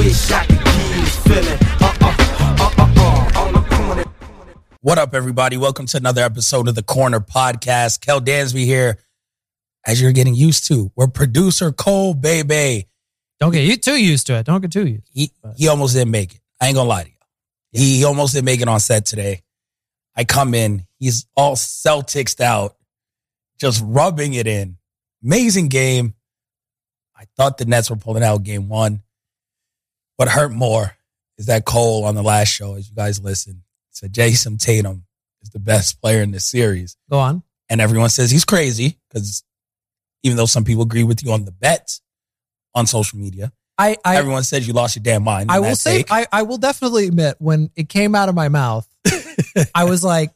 Wish I could give you this feeling. Uh uh uh uh uh. On the corner. What up, everybody? Welcome to another episode of the Corner Podcast. Kel Dansby here, as you're getting used to. We're producer Coale Bay Bay. Don't get you too used to it. Don't get too used. He he almost didn't make it. I ain't gonna lie to you. He almost didn't make it on set today. I come in, he's all Celtics out, just rubbing it in. Amazing game. I thought the Nets were pulling out game one. What hurt more is that Coale on the last show, as you guys listen, said Jayson Tatum is the best player in this series. Go on. And everyone says he's crazy because even though some people agree with you on the bet on social media, I I, everyone says you lost your damn mind. I will say. I, I will definitely admit when it came out of my mouth, I was like,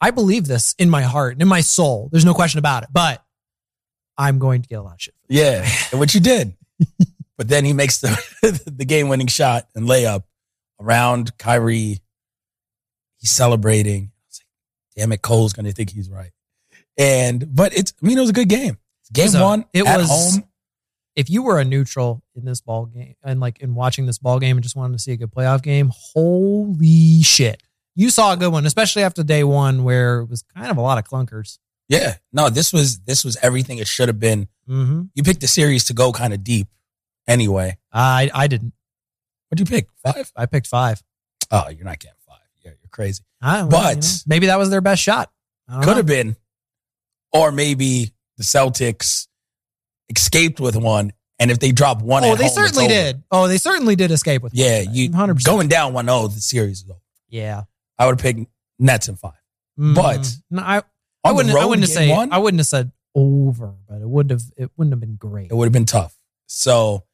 I believe this in my heart and in my soul. There's no question about it. But I'm going to get a lot of shit. Yeah, and what you did. but then he makes the the game winning shot and layup around Kyrie. He's celebrating. I was like, damn it, Coale's gonna think he's right. And but it's I mean it was a good game. Game So, one it at was- home. If you were a neutral in this ball game and like in watching this ball game and just wanted to see a good playoff game, holy shit. You saw a good one, especially after day one where it was kind of a lot of clunkers. Yeah, no, this was this was everything it should have been. Mm-hmm. You picked the series to go kind of deep. Anyway, I I didn't. what'd you pick? Five? I picked five. Oh, you're not getting five. Yeah, you're crazy. I, well, But- you know, maybe that was their best shot. Could have been, or maybe the Celtics escaped with one. And if they drop one, Oh, they home, certainly did. Oh, they certainly did escape with. Yeah, one. you 100%. going down one zero. The series is over. Yeah, I would have picked Nets in five. Mm, But no, I, I wouldn't. I wouldn't have said. one, I wouldn't have said over, but it would have. It wouldn't have been great. it would have been tough. So,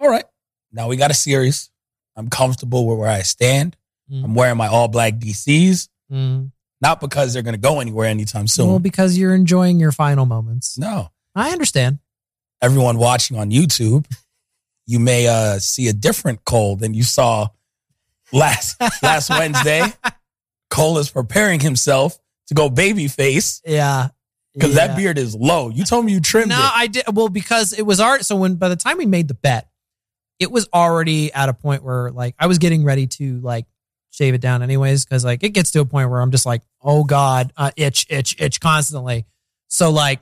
all right, now we got a series. I'm comfortable with where I stand. Mm. I'm wearing my all black DCs, Mm. not because they're going to go anywhere anytime soon. Well, because you're enjoying your final moments. no, I understand. everyone watching on YouTube, you may uh, see a different Coale than you saw last last Wednesday. Coale is preparing himself to go babyface Yeah, because Yeah. that beard is low. You told me you trimmed No, it. No, I did. Well, because it was art. So when by the time we made the bet, it was already at a point where like I was getting ready to like shave it down anyways because like it gets to a point where I'm just like, oh god, uh, itch, itch, itch constantly. So like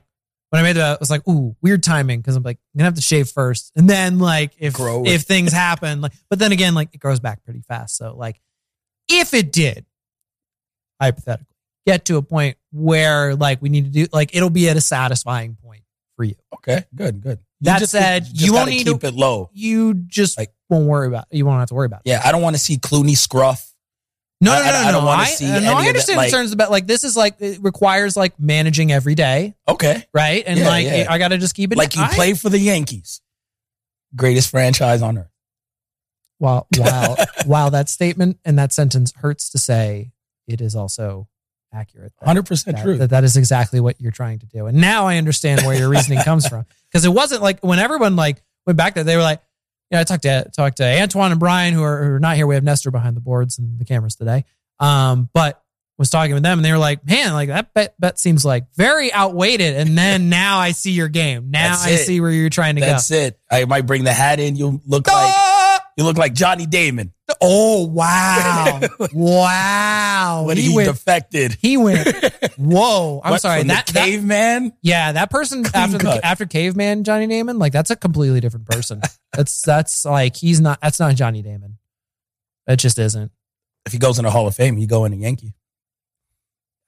when I made that, I was like, ooh, weird timing because I'm like I'm gonna have to shave first, and then like if Grow it. if things happen, like but then again like it grows back pretty fast. So like if it did, hypothetically, get to a point where like we need to do like it'll be at a satisfying point for you. okay, good, good. That said, just you won't need keep to- it low. You just Like- won't worry about It. you won't have to worry about it. Yeah, I don't want to see Clooney scruff. No, I- no, no, I- no. I don't no. wanna I, see no, any I of that, understand like- concerns about like this is like it requires like managing every day, Okay, right? And Yeah, like yeah. I got to just keep it like you I- play for the Yankees, greatest franchise on earth. While while while that statement and that sentence hurts to say, it is also accurate. Hundred percent true. that that is exactly what you're trying to do. And now I understand where your reasoning comes from. Because it wasn't like when everyone like went back there, they were like, you know, I talked to talked to Antoine and Brian who are, who are not here. We have Nestor behind the boards and the cameras today. Um, but was talking with them and they were like, man, like that bet, bet seems like very outweighted. And then now I see your game. Now That's I see where you're trying to go. That's it. I might bring the hat in. You look like you look like Johnny Damon oh, wow. wow. when he, he, went, defected. he went, whoa. I'm sorry. That, caveman. yeah, that person after the, after caveman Johnny Damon, like that's a completely different person. that's, that's like, he's not, that's not Johnny Damon. That just isn't. if he goes in the Hall of Fame, you go in a Yankee.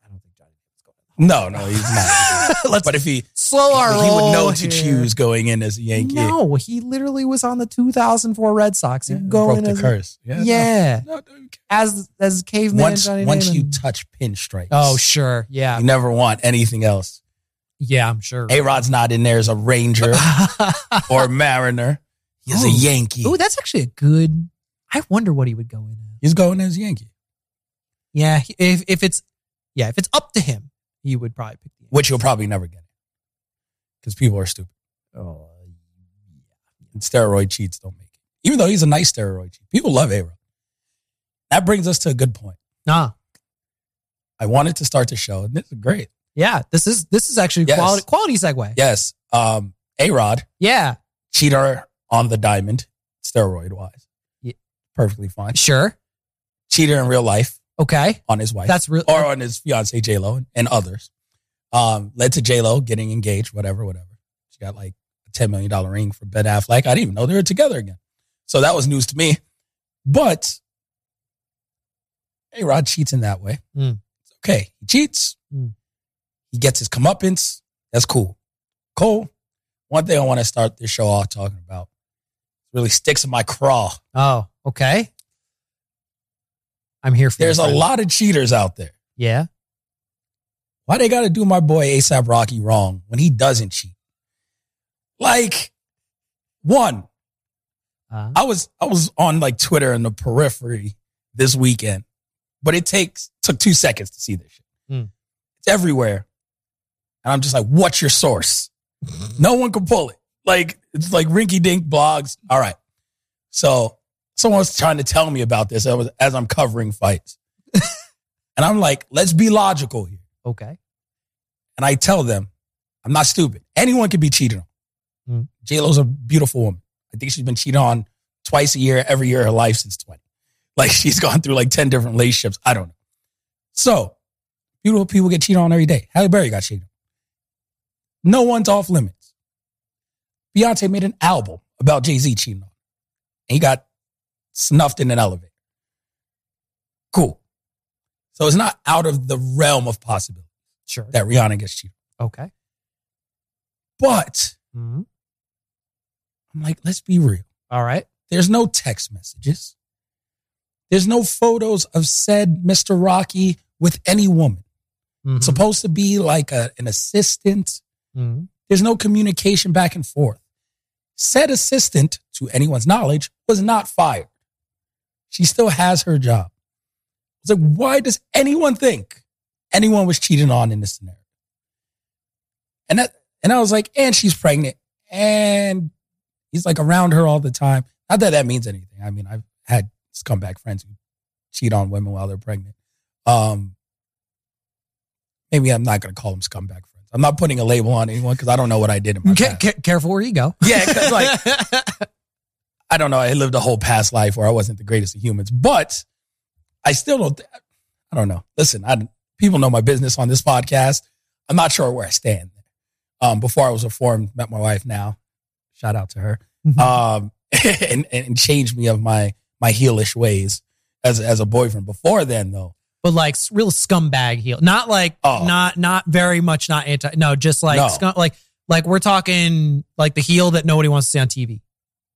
I don't think Johnny Damon's going. No, no, he's not. Let's but if he slow our he would know to here. choose going in as a Yankee. No, he literally was on the 2004 Red Sox. He Yeah, go broke the as curse. Yeah. yeah, No, no, as as caveman. once Johnny once you touch pinstripes, oh sure, yeah, you never want anything else. yeah, I'm sure. A Rod's not in there as a Ranger or Mariner. He's a oh. Yankee. oh, that's actually a good. I wonder what he would go in as. He's going as Yankee, Yeah, if if it's yeah, if it's up to him, he would probably pick the. which he'll probably never get because people are stupid. Oh, And steroid cheats don't make it. Even though he's a nice steroid cheat, people love A Rod. That brings us to a good point. nah, I wanted to start the show, and this is great. yeah. This is this is actually Yes. quality quality segue. Yes, um, A Rod Yeah, cheater on the diamond, steroid wise, Yeah. perfectly fine. sure. Cheater in real life Okay, on his wife, that's real. or on his fiance J Lo and others. Um, led to J Lo getting engaged, whatever, whatever. She got like a ten million dollar ring for Ben Affleck. I didn't even know they were together again, so that was news to me. But A Rod cheats in that way. Mm. Okay, he cheats. Mm. He gets his comeuppance. That's cool. Cool. One thing I want to start this show off talking about really sticks in my craw. oh, okay. I'm here for. you, There's a lot of cheaters out there. Yeah. Why they got to do my boy ASAP Rocky wrong when he doesn't cheat? Like, one, Uh, I was I was on like Twitter in the periphery this weekend, but it takes took two seconds to see this shit. Hmm. It's everywhere, and I'm just like, "What's your source?" no one can pull it. Like it's like rinky dink blogs. All right, so someone was trying to tell me about this as, I was, as I'm covering fights, and I'm like, "Let's be logical here." okay. and I tell them, I'm not stupid. Anyone can be cheated on. Mm. J Lo's a beautiful woman. I think she's been cheated on twice a year, every year of her life since 20. Like she's gone through like 10 different relationships. I don't know. So beautiful people get cheated on every day. Halle Berry got cheated on. No one's off limits. Beyonce made an album about Jay Z cheating on. And he got snuffed in an elevator. Cool. So it's not out of the realm of possibility Sure. that Rihanna gets cheated. Okay. But Mhm. I'm like, let's be real. All right. There's no text messages. There's no photos of said Mr. Rocky with any woman. Mhm. It's supposed to be like a, an assistant. Mhm. There's no communication back and forth. Said assistant, to anyone's knowledge, was not fired. She still has her job. It's like, why does anyone think anyone was cheating on in this scenario? And that, and I was like, and she's pregnant, and he's like around her all the time. Not that that means anything. I mean, I've had scumbag friends who cheat on women while they're pregnant. Um, maybe I'm not going to call them scumbag friends. I'm not putting a label on anyone because I don't know what I did in my Ca- past. ca- careful where you go. Yeah, 'cause, like I don't know. I lived a whole past life where I wasn't the greatest of humans, but I still don't. I don't know. Listen, I people know my business on this podcast. I'm not sure where I stand. Um, before I was reformed, met my wife now. Shout out to her. Um, and and changed me of my my heelish ways as as a boyfriend. Before then, though, but like real scumbag heel, not like Oh. not not very much not anti. No, just like No. scum, like like we're talking like the heel that nobody wants to see on TV.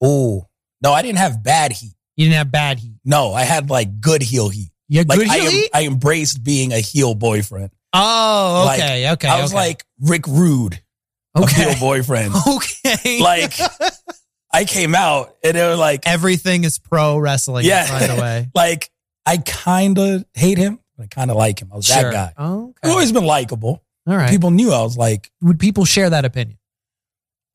oh no, I didn't have bad heat. You didn't have bad heat. No, I had like good heel heat. Had Like good I, heel heat. I embraced being a heel boyfriend. Oh, like, okay, okay. I was okay. like Rick Rude okay, heel boyfriend. okay. like I came out and they were like, everything is pro wrestling. Yeah. by the way. like I kind of hate him, but I kind of like him. I was Sure. that guy. Oh, I've always been likable. All right. People knew I was like, Would people share that opinion?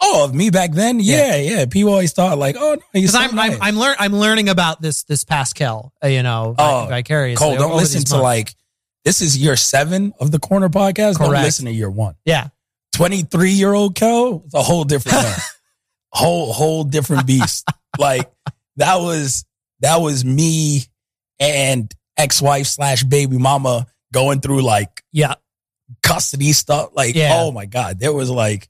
Oh, of me back then, yeah, yeah. People always thought like, oh no, he's Because so I'm, nice. I'm I'm learn I'm learning about this this Pascal. Uh, you know, Oh, vicariously. Coale, don't listen to months. like This is year seven of the Corner podcast. Don't listen to year one. Yeah. 23 year old Kel is a whole different man. whole, whole different beast. like that was, that was me and ex-wife slash baby mama going through like Yeah. custody stuff. Like, Yeah. oh my God. There was like,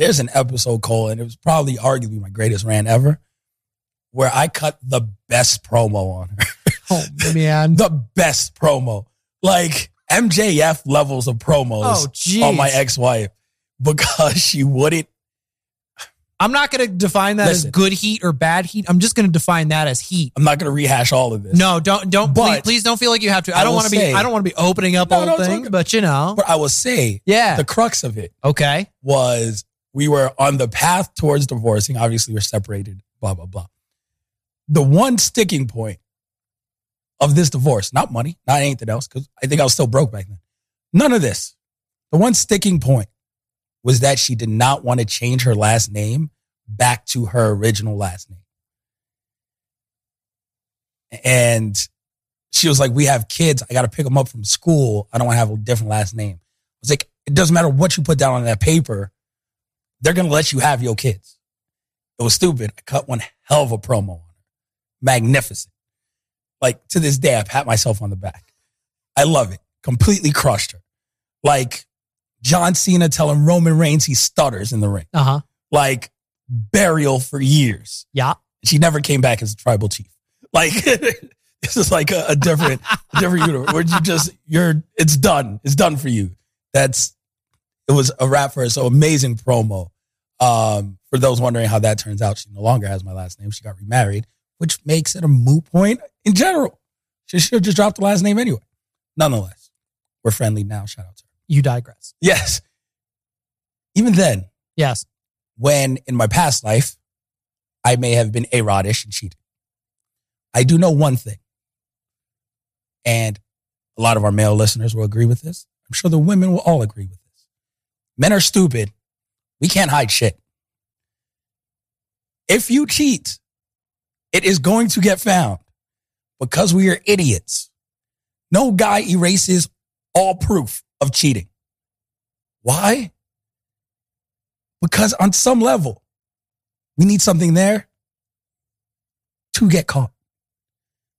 there's an episode, Coale, and it was probably arguably my greatest rant ever, where I cut the best promo on her. Oh man. the best promo. Like MJF levels of promos Oh, on my ex-wife because she wouldn't I'm not going to define that Listen. as good heat or bad heat. I'm just going to define that as heat. I'm not gonna rehash all of this. No, don't don't please, But- please don't feel like you have to. I I don't want to be I don't want to be opening up No, all no, things, but you know. But I will say Yeah. the crux of it okay. was we were on the path towards divorcing. Obviously, we're separated, blah, blah, blah. The one sticking point of this divorce, not money, not anything else, because I think I was still broke back then. None of this. The one sticking point was that she did not want to change her last name back to her original last name. And she was like, We have kids. I got to pick them up from school. I don't want to have a different last name. I was like, It doesn't matter what you put down on that paper, they're going to let you have your kids. It was stupid. I cut one hell of a promo on her. Magnificent. Like to this day, I pat myself on the back. I love it. Completely crushed her. Like John Cena telling Roman Reigns he stutters in the ring. Uh huh. Like burial for years. Yeah. She never came back as a tribal chief. Like this is like a, a different, a different universe where you just you're it's done. It's done for you. That's it was a wrap for her. So amazing promo. Um, for those wondering how that turns out, she no longer has my last name. She got remarried, which makes it a moot point in general. She should have just dropped the last name anyway. Nonetheless, we're friendly now. Shout out to her. You digress. Yes. Even then, Yes. when in my past life, I may have been a-rodish and cheated. I do know one thing, and a lot of our male listeners will agree with this. I'm sure the women will all agree with this. Men are stupid. We can't hide shit. If you cheat, it is going to get found because we are idiots. No guy erases all proof of cheating. Why? Because on some level, we need something there to get caught.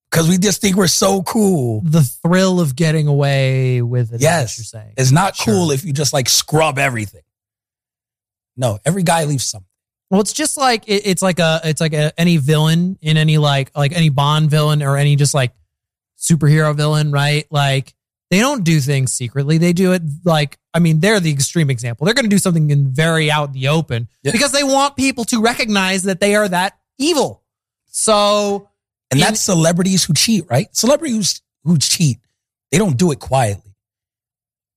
Because we just think we're so cool. The thrill of getting away with it. is what Yes. you're saying. It's not Sure. cool if you just like scrub everything. No, every guy leaves something. Well, it's just like it, it's like a it's like a, any villain in any like like any Bond villain or any just like superhero villain, right? Like they don't do things secretly. They do it like I mean they're the extreme example. They're going to do something in very out in the open Yeah. because they want people to recognize that they are that evil. So And In- that's celebrities who cheat, right? Celebrities who cheat, they don't do it quietly.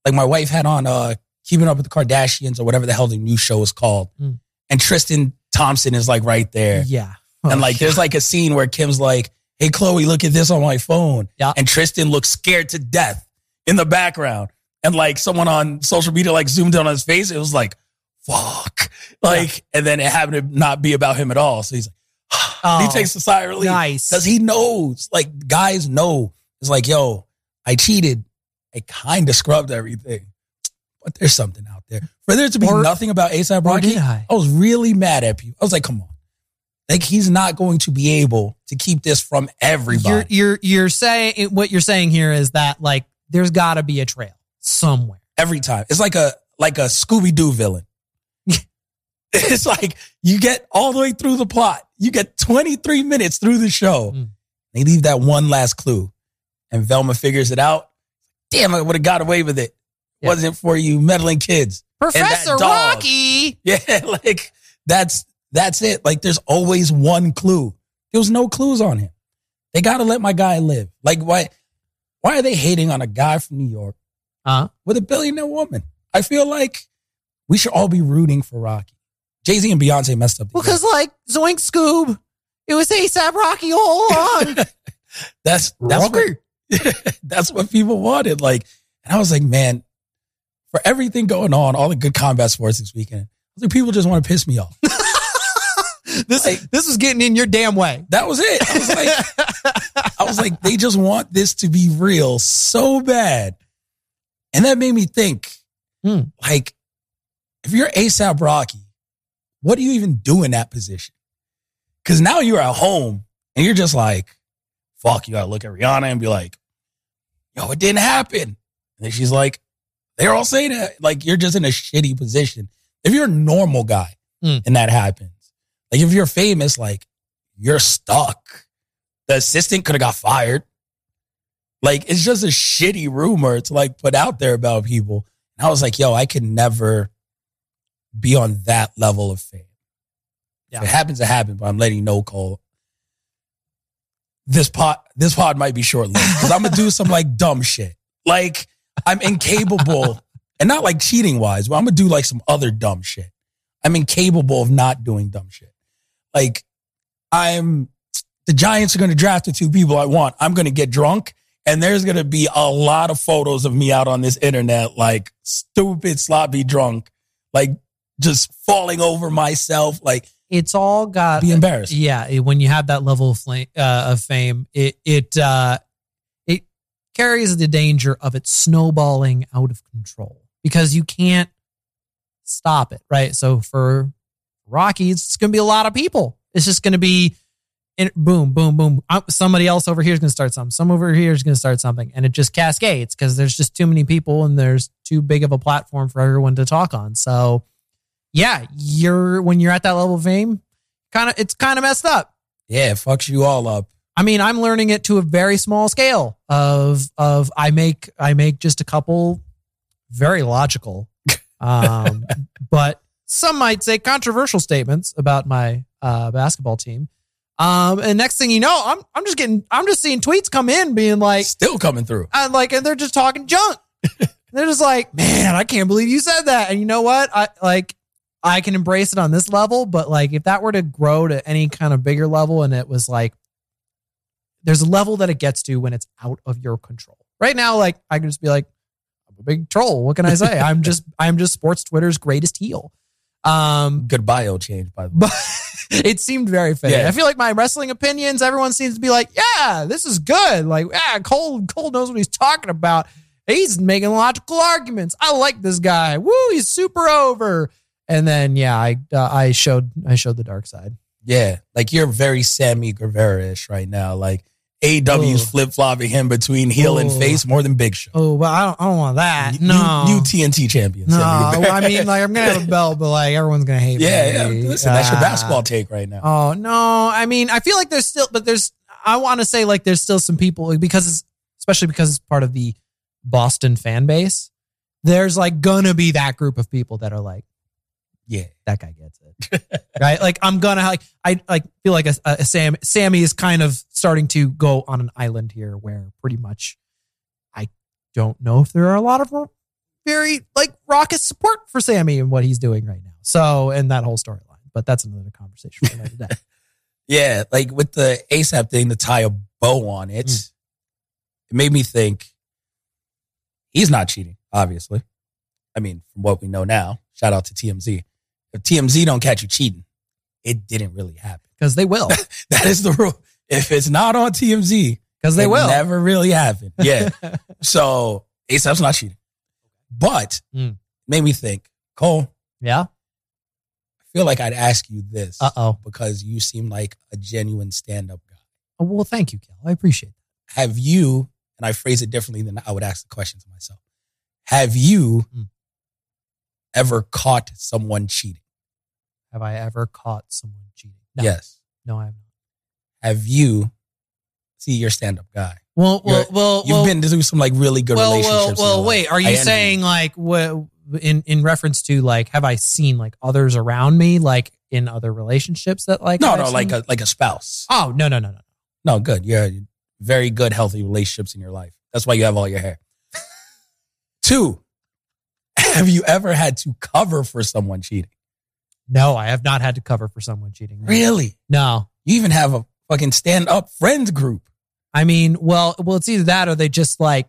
Like my wife had on uh Keeping Up with the Kardashians or whatever the hell the new show is called. Mm. And Tristan Thompson is like right there. yeah, And like there's like a scene where Kim's like, Hey Khloe, look at this on my phone. Yeah. And Tristan looks scared to death in the background. And like someone on social media like zoomed in on his face. It was like, fuck. Like, and then it happened to not be about him at all. So he's like, and he Oh, takes a sigh of relief. nice. Because he knows, like, guys know. It's like, yo, I cheated. I kind of scrubbed everything. But there's something out there. For there to be Or- nothing about ASAP Rocky, I? I was really mad at you. I was like, come on. Like, he's not going to be able to keep this from everybody. You're you're you're saying what you're saying here is that like there's got to be a trail somewhere. every time. It's like a like a Scooby Doo villain. it's like you get all the way through the plot. You get 23 minutes through the show. Mm. They leave that one last clue, and Velma figures it out. Damn, I would have got away with it. Yeah. Wasn't for you meddling kids. Professor. Rocky. Yeah, like that's that's it. Like there's always one clue. There was no clues on him. They got to let my guy live. Like why? Why are they hating on a guy from New York Uh, with a billionaire woman? I feel like we should all be rooting for Rocky. Jay Z and Beyonce messed up. because like Zoink Scoob, it was ASAP Rocky all along. that's that's what, that's what people wanted. Like, and I was like, man, for everything going on, all the good combat sports this weekend, I was like, people just want to piss me off. this Like- this was getting in your damn way. That was it. I was like, I was like, they just want this to be real so bad And that made me think, Hmm. like, if you're ASAP Rocky, what do you even do in that position? Because now you're at home and you're just like, fuck, you gotta look at Rihanna and be like, yo, it didn't happen. And then she's like, they're all saying that. Like, you're just in a shitty position. If you're a normal guy Hmm. and that happens, like, if you're famous, like, you're stuck. The assistant could have got fired. Like, it's just a shitty rumor to like put out there about people. And I was like, yo, I could never be on that level of fame. Yeah. If it happens, it happens, but I'm letting you know, Coale. This pod, this pod might be short lived because I'm gonna do some like dumb shit. Like I'm incapable, and not like cheating wise, but I'm gonna do like some other dumb shit. I'm incapable of not doing dumb shit. Like I'm, the Giants are gonna draft the two people I want. I'm gonna get drunk, and there's gonna be a lot of photos of me out on this internet, like stupid, sloppy drunk, like just falling over myself, like It's all got be embarrassed. Yeah, when you have that level of, flame, uh, of fame, it it uh, carries the danger of it snowballing out of control because you can't stop it, right? So for Rocky, it's going to be a lot of people. It's just going to be boom, boom, boom. Uh, Somebody else over here is going to start something. Some over here is going to start something, and it just cascades because there's just too many people and there's too big of a platform for everyone to talk on. So, yeah, you're when you're at that level of fame, kind of it's kind of messed up. Yeah, it fucks you all up. I mean, I'm learning it to a very small scale of of I make I make just a couple very logical, um, but some might say controversial statements about my uh, basketball team. Um, and next thing you know, I'm I'm just getting I'm just seeing tweets come in being like Still coming through. and like and they're just talking junk. they're just like, man, I can't believe you said that. And you know what? I like I can embrace it on this level, but like if that were to grow to any kind of bigger level and it was like there's a level that it gets to when it's out of your control. Right now, like I can just be like, I'm a big troll. What can I say? I'm just I'm just sports Twitter's greatest heel. Um Good bio change, by the way. but it seemed very fitting. Yeah. I feel like my wrestling opinions, everyone seems to be like, yeah, this is good. Like, yeah, Coale, Coale knows what he's talking about. He's making logical arguments. I like this guy. Woo, he's super over. And then, yeah, I uh, I showed I showed the dark side. Yeah, like you're very Sammy Guevara-ish right now. Like AEW's Ooh. flip flopping him between heel and face more than Big Show. Oh, but I don't, I don't want that. New- no, new, TNT champion. no. Guevara. I mean, like, I'm gonna have a belt, but like, everyone's gonna hate yeah, me. yeah. Listen, that's your Ah. basketball take right now. Oh no! I mean, I feel like there's still, but there's. I want to say like there's still some people because, it's, especially because it's part of the Boston fan base. There's like gonna be that group of people that are like, yeah, that guy gets it, right? Like I'm gonna like I like feel like a, a Sam Sammy is kind of starting to go on an island here where pretty much I don't know if there are a lot of very like raucous support for Sammy and what he's doing right now. So and that whole storyline, but that's another conversation for another day. yeah. Like with the ASAP thing to tie a bow on it, Mm. it made me think he's not cheating. Obviously, I mean, from what we know now, shout out to TMZ. If TMZ don't catch you cheating, it didn't really happen. because they will. That is the rule. If it's not on TMZ, Because they it will. never really happen. Yeah. so ASAP's not cheating. But Mm. made me think, Coale, yeah. I feel like I'd ask you this Uh oh. because you seem like a genuine stand-up guy. Well, thank you, Kel. I appreciate that. Have you, and I phrase it differently than I would ask the question to myself, have you Mm. ever caught someone cheating? Have I ever caught someone cheating? No. Yes. No, I haven't. Have you, see, you're a stand-up guy. Well, well, You're- well, You've well, been through some like really good well, relationships. well, well, wait. Are I you envy saying like what in in reference to like have I seen like others around me like in other relationships that like No, I've no, like a like a spouse. oh no no no no No, good. You're very good, healthy relationships in your life. That's why you have all your hair. Two, have you ever had to cover for someone cheating? No I have not had to cover for someone cheating. No. Really? No. You even have a fucking stand up friends group. I mean, well, well, it's either that or they just like,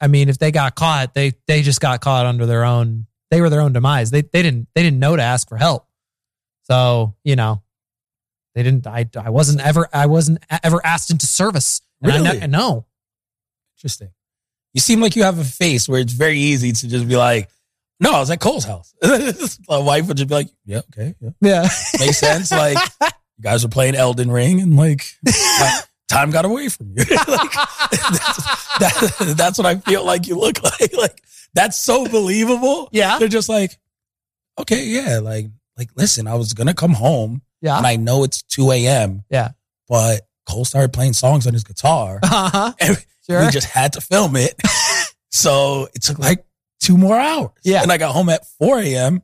I mean, if they got caught, they they just got caught under their own. They were their own demise. They they didn't they didn't know to ask for help. So you know, they didn't. I I wasn't ever I wasn't ever asked into service. And I Really? ne- no. Interesting. You seem like you have a face where it's very easy to just be like, no, I was at Coale's house. My wife would just be like, yeah, okay, yeah. Yeah. Makes sense. Like, you guys were playing Elden Ring and like, time got away from you. like, that's, that, that's what I feel like you look like. Like, that's so believable. Yeah. They're just like, okay, yeah, like, like, listen, I was gonna come home Yeah. and I know it's 2 a.m. Yeah. But Coale started playing songs on his guitar Uh-huh. and Sure. we just had to film it. so it took like two more hours. Yeah. And I got home at 4 a.m.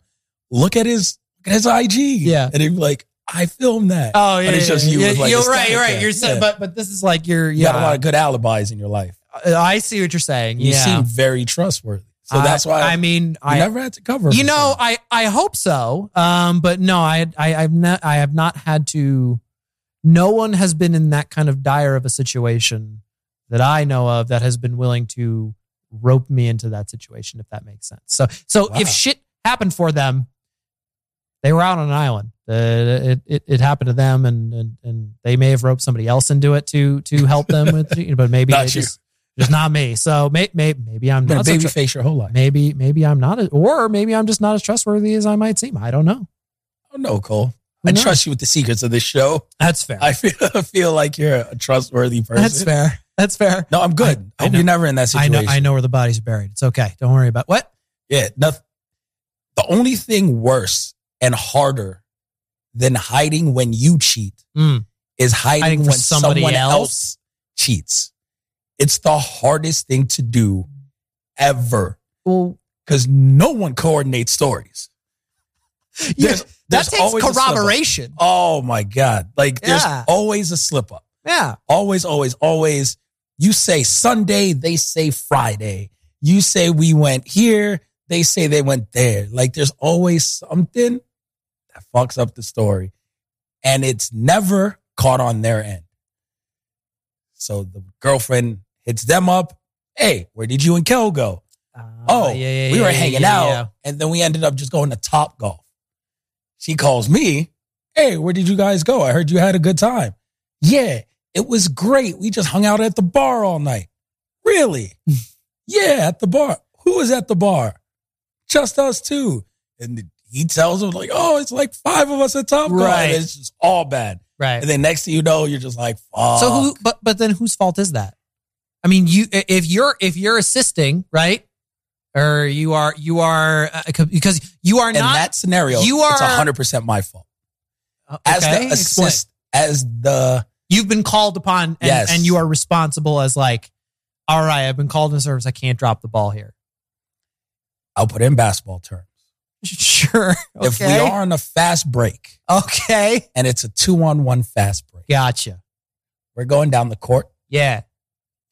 Look at his look at his IG. Yeah. And he'd like, I filmed that. Oh yeah, But it's just you yeah. like, you're right. You're right. You're saying, Yeah. but but this is like you're You yeah. got a lot of good alibis in your life. Uh, I see what you're saying. You yeah, seem very trustworthy. So I- that's why I mean I never had to cover. you know. I I hope so. Um, but no, I I I've not I have not had to. No one has been in that kind of dire of a situation that I know of that has been willing to rope me into that situation. If that makes sense. So so Wow. if shit happened for them, they were out on an island. Uh, it, it it happened to them, and, and and they may have roped somebody else into it to to help them with, it, but maybe Not they you. just just not me. So may, may, maybe I'm not so baby tr- face your whole life. maybe maybe I'm not, a, or maybe I'm just not as trustworthy as I might seem. I don't know. Oh no, Coale. I trust you with the secrets of this show. That's fair. I feel I feel like you're a trustworthy person. That's fair. That's fair. No, I'm good. I- I, hope know- you're never in that situation. I know. I know where the body's buried. It's okay. Don't worry about what. Yeah, nothing. The only thing worse and harder than hiding when you cheat Mm. is hiding, Hiding when somebody someone else? else? cheats. It's the hardest thing to do ever Well, because no one coordinates stories. yeah, There's- that there's takes corroboration. Oh my God. Like there's always a slip up. Yeah. Always, always, always. You say Sunday, they say Friday. You say we went here, they say they went there. Like there's always something that fucks up the story. And it's never caught on their end. So the girlfriend hits them up. Hey, where did you and Kel go? Oh, Uh, yeah, yeah, we were yeah, hanging out. And then we ended up just going to Topgolf. She calls me. Hey, where did you guys go? I heard you had a good time. Yeah, it was great. We just hung out at the bar all night. Really? yeah, at the bar. Who was at the bar? Just us two. And he tells them, like, oh, it's like five of us at Topgolf. Right. It's just all bad. Right. And then next thing you know, you're just like, fuck. So who? But but then whose fault is that? I mean, you if you're if you're assisting, right? Or you are you are uh, because you are in not that scenario, you it's are- 100% my fault. okay, As the explain. assist, as the You've been called upon, and, Yes. and you are responsible as like, all right, I've been called in service. I can't drop the ball here. I'll put in basketball terms. Sure. Okay. If we are on a fast break okay, and it's a two on one fast break, gotcha. we're going down the court. Yeah.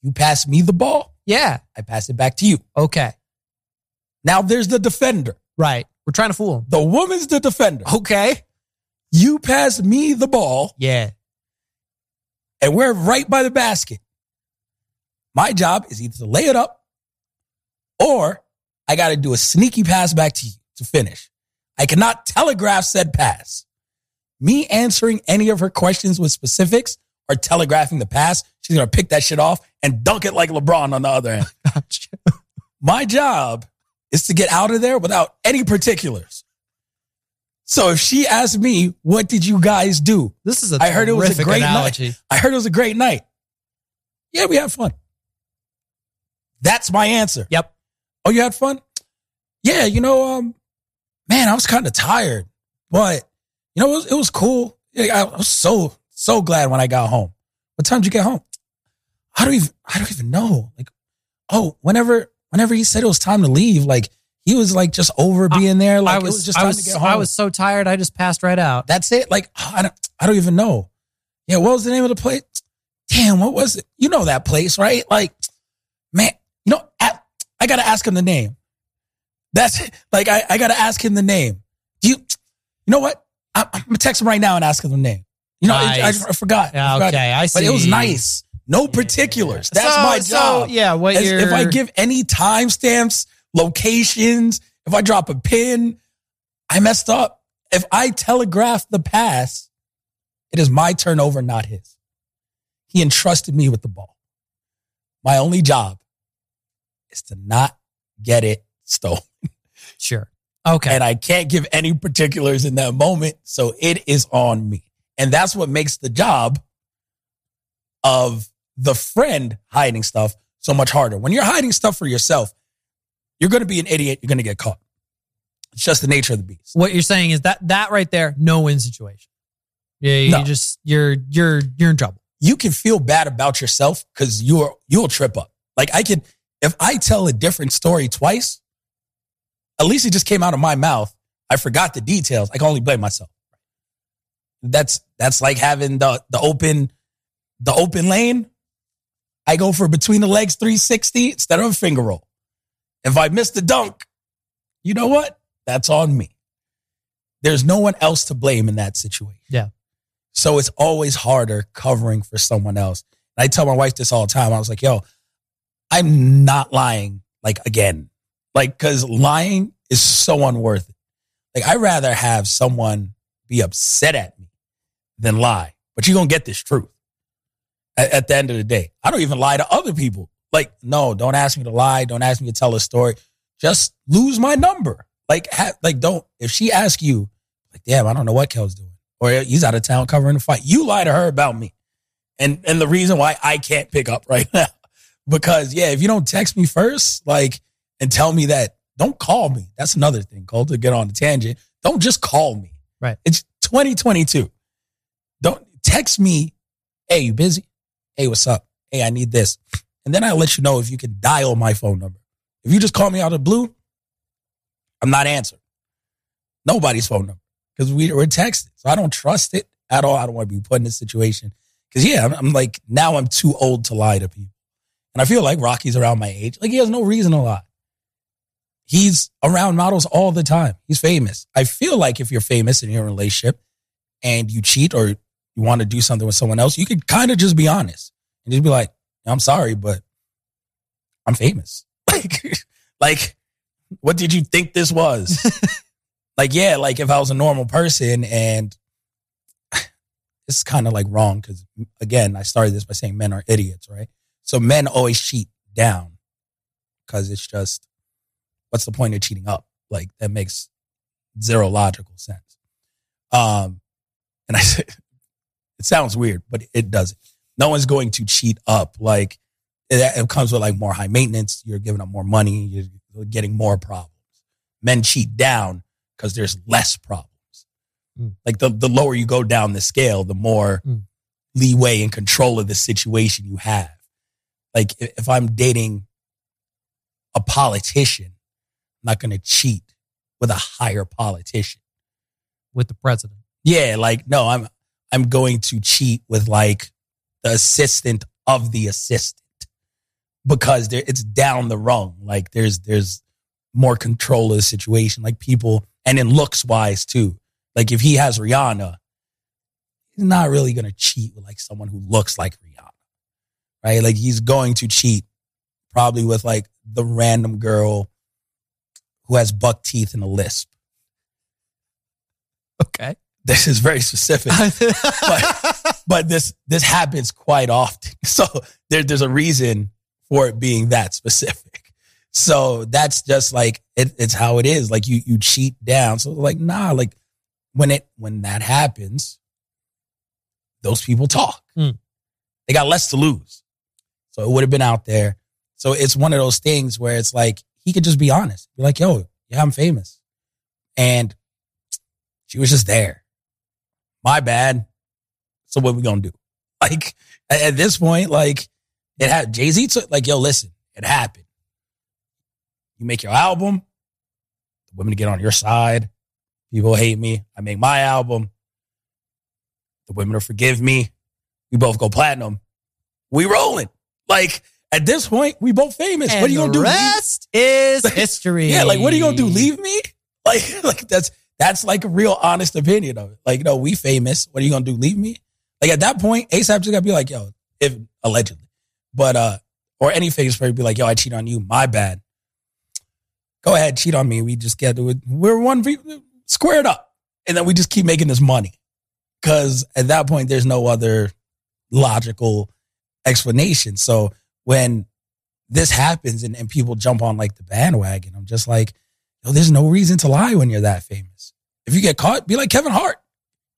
You pass me the ball, Yeah. I pass it back to you. Okay. Now there's the defender. Right. We're trying to fool him. The woman's the defender. Okay. You pass me the ball Yeah. And we're right by the basket. My job is either to lay it up or I got to do a sneaky pass back to you to finish. I cannot telegraph said pass. Me answering any of her questions with specifics or telegraphing the pass, she's going to pick that shit off and dunk it like LeBron on the other end. My job is to get out of there without any particulars. So if she asked me, what did you guys do? This is a I heard it was a great analogy. night. I heard it was a great night. Yeah, we had fun. That's my answer. Yep. Oh, you had fun? Yeah, you know, um, man, I was kind of tired, but you know, it was, it was cool. I was so, so glad when I got home. What time did you get home? I don't even, I don't even know. Like, oh, whenever, whenever he said it was time to leave, like he was like just over being there. Like I it was, was just I was, to get home. I was so tired. I just passed right out. That's it. Like oh, I don't, I don't even know. Yeah, what was the name of the place? Damn, what was it? You know that place, right? Like, man, you know, I, I gotta ask him the name. That's it. Like, I, I gotta ask him the name. Do you, you know what? I, I'm gonna text him right now and ask him the name. You know, I- I, I forgot. I forgot. okay, I But it was nice. No particulars. That's So- my so, job. yeah, what you're if I give any timestamps, locations, if I drop a pin, I messed up. If I telegraph the pass, it is my turnover, not his. He entrusted me with the ball. My only job is to not get it stolen. Sure. Okay. And I can't give any particulars in that moment. So it is on me. And that's what makes the job of the friend hiding stuff so much harder. When you're hiding stuff for yourself, you're going to be an idiot. You're going to get caught. It's just the nature of the beast. what you're saying is that that right there, no win situation. Yeah, you No. just you're you're you're in trouble. You can feel bad about yourself because you're you'll trip up. Like I could, if I tell a different story twice, at least it just came out of my mouth. I forgot the details. I can only blame myself. That's that's like having the the open the open lane. I go for between the legs 360 instead of a finger roll. If I miss the dunk, you know what? That's on me. There's no one else to blame in that situation. Yeah. So it's always harder covering for someone else. And I tell my wife this all the time. I was like, yo, I'm not lying like again. Like, cause lying is so unworth it. Like, I'd rather have someone be upset at me than lie. But you're gonna get this truth at, at the end of the day. I don't even lie to other people. Like, no, don't ask me to lie. Don't ask me to tell a story. Just lose my number. Like, ha- like don't. If she asks you, like, damn, I don't know what Kel's doing, or he's out of town covering a fight, you lie to her about me, and and the reason why I can't pick up right now, because yeah, if you don't text me first, like, and tell me that, don't call me. That's another thing. Call to get on the tangent. Don't just call me. Right. It's 2022. Don't text me. Hey, you busy? Hey, what's up? Hey, I need this. And then I'll let you know if you can dial my phone number. If you just call me out of blue, I'm not answering. Nobody's phone number because we, we're texting. So I don't trust it at all. I don't want to be put in this situation. Because, yeah, I'm, I'm like, now I'm too old to lie to people. And I feel like Rocky's around my age. Like, he has no reason to lie. He's around models all the time. He's famous. I feel like if you're famous and you're in a relationship and you cheat or you want to do something with someone else, you could kind of just be honest and just be like, I'm sorry, but I'm famous. Like, like, what did you think this was? like, yeah, like if I was a normal person and it's kind of like wrong because again, I started this by saying men are idiots, right? So men always cheat down because it's just, what's the point of cheating up? Like that makes zero logical sense. Um, and I said, it sounds weird, but it doesn't. No one's going to cheat up. Like it, comes with like more high maintenance. You're giving up more money. You're getting more problems. Men cheat down because there's less problems. Mm. Like the, the lower you go down the scale, the more Mm. leeway and control of the situation you have. Like if, if I'm dating a politician, I'm not going to cheat with a higher politician. with the president. Yeah, like no, I'm I'm going to cheat with like the assistant of the assistant because there, it's down the rung. Like there's there's more control of the situation. Like people, and in looks wise too. Like if he has Rihanna, he's not really gonna cheat with like someone who looks like Rihanna, right? Like he's going to cheat probably with like the random girl who has buck teeth and a lisp. Okay. This is very specific. but this this happens quite often. So there, there's a reason for it being that specific. So that's just like it, it's how it is. Like you you cheat down. So like nah, like when it when that happens, those people talk. Hmm. They got less to lose. So it would have been out there. So it's one of those things where it's like he could just be honest. Be like, yo, yeah, I'm famous. And she was just there. My bad. So what we gonna do? Like at, this point, like it had Jay Z took like, yo, listen, it happened. You make your album, the women get on your side. People hate me. I make my album. The women will forgive me. We both go platinum. We rolling. Like at this point, we both famous. And what are you gonna do? Leave- rest is history. yeah, like what are you gonna do? Leave me? Like, like that's that's like a real honest opinion of it. Like, no, we famous. What are you gonna do? Leave me? Like at that point, ASAP just gotta be like, yo, if allegedly, but uh, or any famous person be like, yo, I cheat on you. My bad. Go ahead, cheat on me. We just get to it. We're one squared up, and then we just keep making this money. Because at that point, there's no other logical explanation. So when this happens and, and people jump on like the bandwagon. I'm just like, there's no reason to lie when you're that famous. If you get caught, be like Kevin Hart.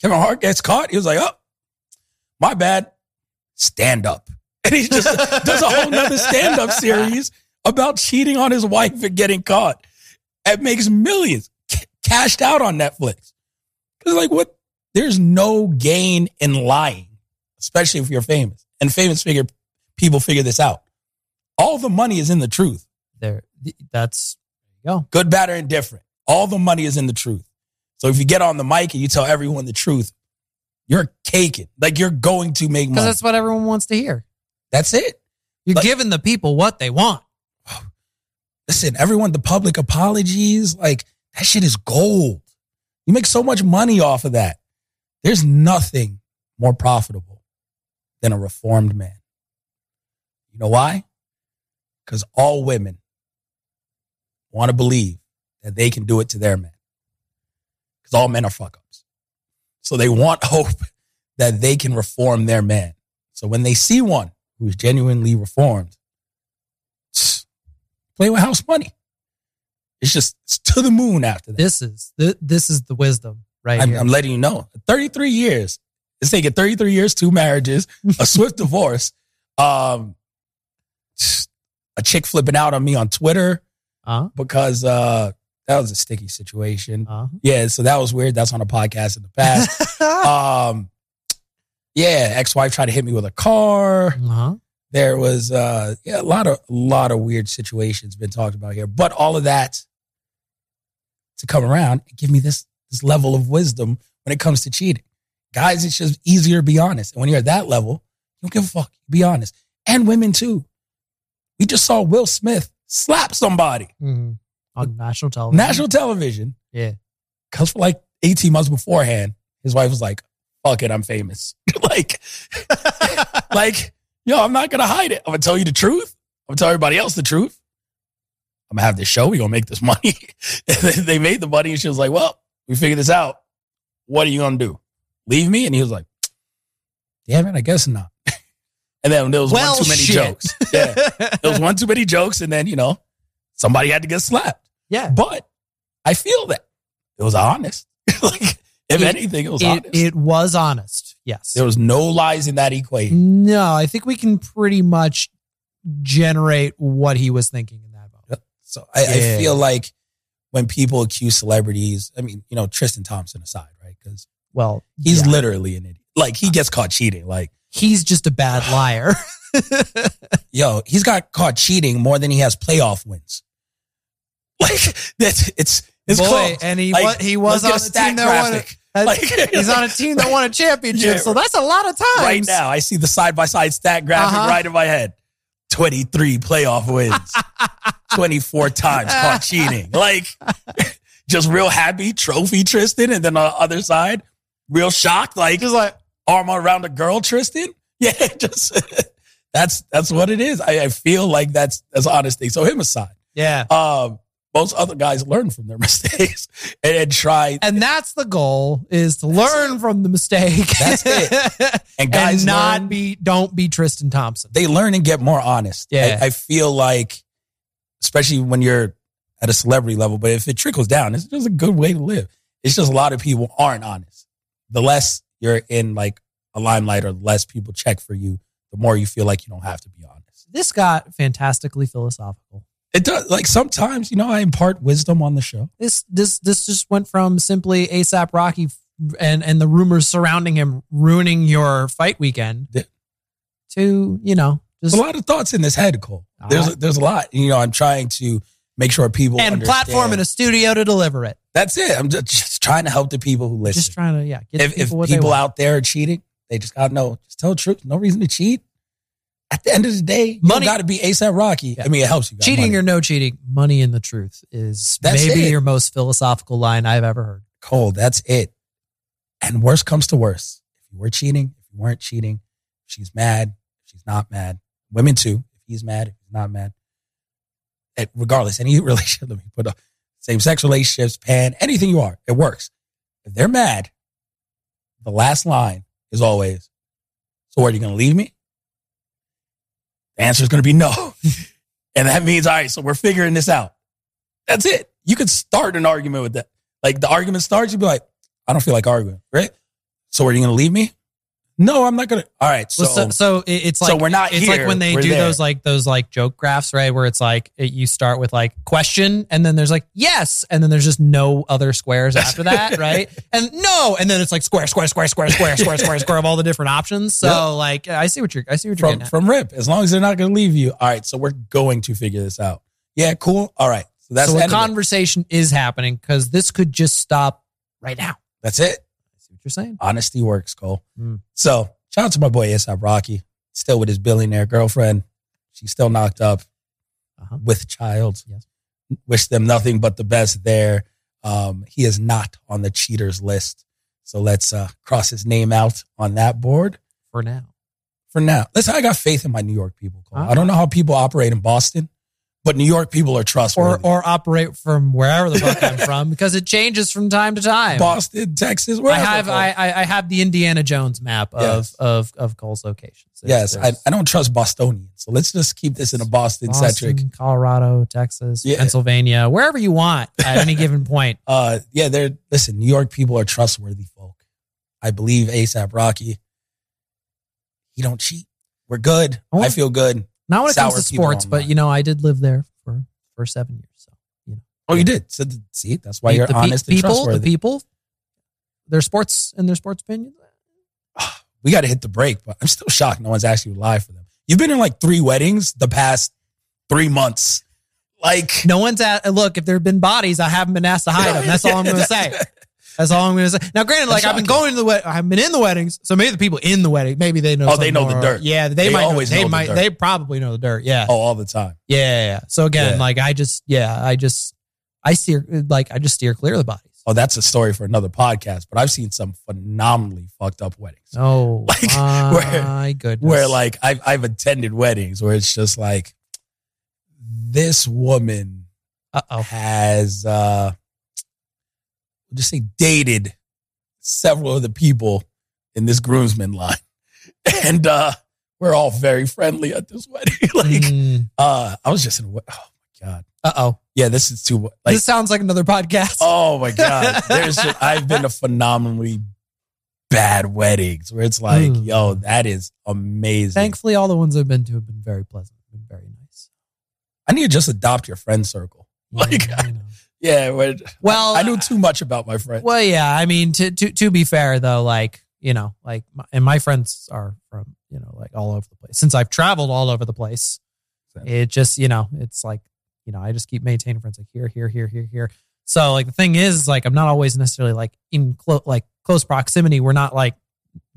Kevin Hart gets caught. He was like, oh, my bad. Stand up. And he just does a whole nother stand up series about cheating on his wife and getting caught. It makes millions c- cashed out on Netflix. Cause like what? There's no gain in lying, especially if you're famous. And famous figure people figure this out. All the money is in the truth. There, that's go. Good, bad, or indifferent. All the money is in the truth. So if you get on the mic and you tell everyone the truth, you're caking. Like you're going to make money. Because that's what everyone wants to hear. That's it. You're Like- giving the people what they want. Listen, everyone, the public apologies, like that shit is gold. You make so much money off of that. There's nothing more profitable than a reformed man. You know why? Because all women want to believe that they can do it to their men. Because all men are fuck ups. So they want hope that they can reform their man. So when they see one who is genuinely reformed, play with house money. It's just it's to the moon after that. This is th- this is the wisdom right I'm. I'm letting you know. 33 years. It's taking 33 years, two marriages, a swift divorce, um, a chick flipping out on me on Twitter uh, because uh, that was a sticky situation. uh, Yeah, so that was weird. That's on a podcast in the past. um, yeah, ex-wife tried to hit me with a car. uh-huh. There was uh, yeah, a lot of a lot of weird situations been talked about here, but all of that to come around and give me this this level of wisdom when it comes to cheating. Guys, it's just easier to be honest. And when you're at that level, you don't give a fuck. Be honest. And women too. We just saw Will Smith slap somebody. Mhm. on national television. National television. Yeah. Cause for like 18 months beforehand, his wife was like, fuck it, I'm famous. like, like, yo, I'm not gonna hide it. I'm gonna tell you the truth. I'm gonna tell everybody else the truth. I'm gonna have this show. We gonna make this money. And they- they made the money, and she was like, "Well, we figured this out. What are you gonna do? Leave me?" And he was like, yeah, man, I guess not." And then there was Well, one too many shit. jokes. Yeah, there was one too many jokes, and then you know, somebody had to get slapped. yeah. But I feel that it was honest. like, if It- anything, it was It, honest. it was honest. Yes. there was no lies in that equation. No, I think we can pretty much generate what he was thinking in that moment. So I, I feel like when people accuse celebrities, I mean, you know, Tristan Thompson aside, right? Because Well, he's yeah. literally an idiot. Like he gets caught cheating. Like, he's just a bad liar. yo, he's got caught cheating more than he has playoff wins. Like that's it's it's Boy, close. and he Like, was he was on a team that won. a- Like, he's on a team that won a championship, Yeah. so that's a lot of times. right now. I see the side by side stat graphic Uh-huh. right in my head. 23 playoff wins, 24 times caught cheating. Like, just real happy, trophy Tristan. And then on the other side, real shocked, like, Just like arm around a girl Tristan. Yeah, just that's that's what it is. I, I feel like that's that's honesty. So him aside, yeah, um, most other guys learn from their mistakes and, and try. and that's the goal is to learn from the mistake. That's it, And guys and not learn- be don't be Tristan Thompson. they learn and get more honest. Yeah. I, I feel like, especially when you're at a celebrity level, but if it trickles down, it's just a good way to live. It's just a lot of people aren't honest. The less you're in like a limelight or less people check for you, the more you feel like you don't have to be honest. This got fantastically philosophical. It does. Like sometimes, you know, I impart wisdom on the show. This this this just went from simply ASAP Rocky and and the rumors surrounding him ruining your fight weekend Yeah. to you know There's just a lot of thoughts in this head, Coale. There's there's a lot. You know, I'm trying to make sure people and understand. platform in a studio to deliver it. That's it. I'm just, just trying to help the people who listen. Just trying to yeah get if, if people people, what they want. out there are cheating, they just gotta know. Just tell the truth. No reason to cheat. At the end of the day, Money- you got to be ASAP Rocky. Yeah. I mean, it helps you. cheating money. or no cheating, money and the truth is That's maybe it. your most philosophical line I've ever heard. cold. That's it. And worst comes to worst. If you were cheating, if you weren't cheating, she's mad, she's not mad. Women too. If he's mad, if he's not mad. And regardless, any relationship, let me put a same sex relationships, pan, anything you are, it works. If they're mad, the last line is always, So are you going to leave me? The answer is going to be no. And that means, all right, so we're figuring this out. That's it. You could start an argument with that. Like the argument starts, you'd be like, I don't feel like arguing, right? So are you going to leave me? No, I'm not going to. All right. So, Well, so, so it's like so we're not It's here, like when they do there. those like those like joke graphs, right? Where it's like it, you start with like question, and then there's like yes, and then there's just no other squares after that, right? And no, and then it's like square, square, square, square, square, square, square, square of all the different options. So Yep. like I see what you're I see what you're from, getting at. from Rip, as long as they're not going to leave you. All right. So we're going to figure this out. Yeah, cool. All right. So that's so the a end of it. conversation is happening because this could just stop right now. That's it. I see what you're saying. Honesty works, Coale. Mm. So shout out to my boy ASAP Rocky, still with his billionaire girlfriend. She's still knocked up Uh-huh. with child. Yes. Wish them nothing but the best there. Um, he is not on the cheaters list. So let's uh, cross his name out on that board For now. for now. Listen, I got faith in my New York people. Coale. Uh-huh. I don't know how people operate in Boston, but New York people are trustworthy. or operate from wherever the fuck I'm from because it changes from time to time. Boston, Texas, wherever. I have I, I I have the Indiana Jones map of Yes. of of Coale's locations. yes, There's- I, I don't trust Bostonians. So let's just keep this in a Boston centric. Colorado, Texas, Yeah. Pennsylvania, wherever you want at any given point. Uh, yeah, they're listen. New York people are trustworthy folk. I believe ASAP Rocky. He don't cheat. We're good. Oh. I feel good. Not when it comes to sports, but you know, I did live there for for seven years. So you know, Oh, you did. So see, that's why you're the honest people, the people, their sports and their sports opinions. we got to hit the break, but I'm still shocked no one's actually live for them. You've been in like three weddings the past three months. Like, No one's at look. If there have been bodies, I haven't been asked to hide them. That's all I'm going to say. That's all I'm going to say. Now, granted, like I've been going to the wed- I've been in the weddings, so maybe the people in the wedding, maybe they know. Oh, they know the more. dirt. Yeah, they, They might. always know, they know the might. dirt. They probably know the dirt. Yeah, oh, all the time. yeah, yeah, yeah. So again, Yeah. like I just, yeah, I just, I steer, like I just steer clear of the bodies. Oh, that's a story for another podcast. But I've seen some phenomenally fucked up weddings. Oh Like, my goodness. where like I've I've attended weddings where it's just like this woman uh oh, has uh we'll just say dated several of the people in this groomsmen line. And uh we're all very friendly at this wedding. like uh I was just in oh my god. uh oh. Yeah, this is too like This sounds like another podcast. oh my god. There's just, I've been to phenomenally bad weddings where it's like, Mm. yo, that is amazing. Thankfully, all the ones I've been to have been very pleasant, been very nice. I need to just adopt your friend circle. Like, Yeah, know. Yeah, when- Well, I, I knew too much about my friends. Well, yeah. I mean, to to to be fair though, like you know, like my, and my friends are from you know like all over the place. Since I've traveled all over the place, Same. it just you know it's like you know I just keep maintaining friends like here, here, here, here, here. So like the thing is like I'm not always necessarily like in close like close proximity. We're not like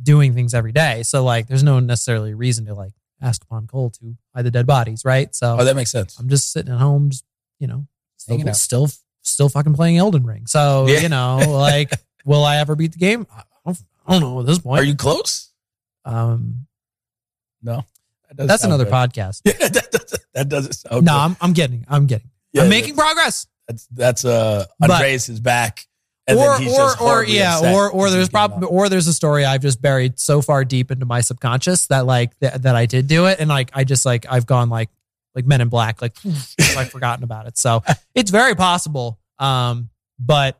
doing things every day. So like there's no necessarily reason to like ask upon Coale to buy the dead bodies, right? So Oh, that makes sense. I'm just sitting at home, just you know, still, Hanging out. still, still fucking playing Elden Ring. So Yeah. you know, like, will I ever beat the game? I don't, I don't know at this point. Are you close? Um, No. That that's another good. podcast. Yeah, that doesn't, that doesn't sound no, good. I'm, I'm getting, I'm getting, Yeah, I'm making progress. That's that's uh But- Andreas is back. And or, then he's or, just or, yeah, or, or there's probably, or there's a story I've just buried so far deep into my subconscious that like that, that I did do it, and like I just like I've gone like like Men in Black, like like forgotten about it. So it's very possible, um, but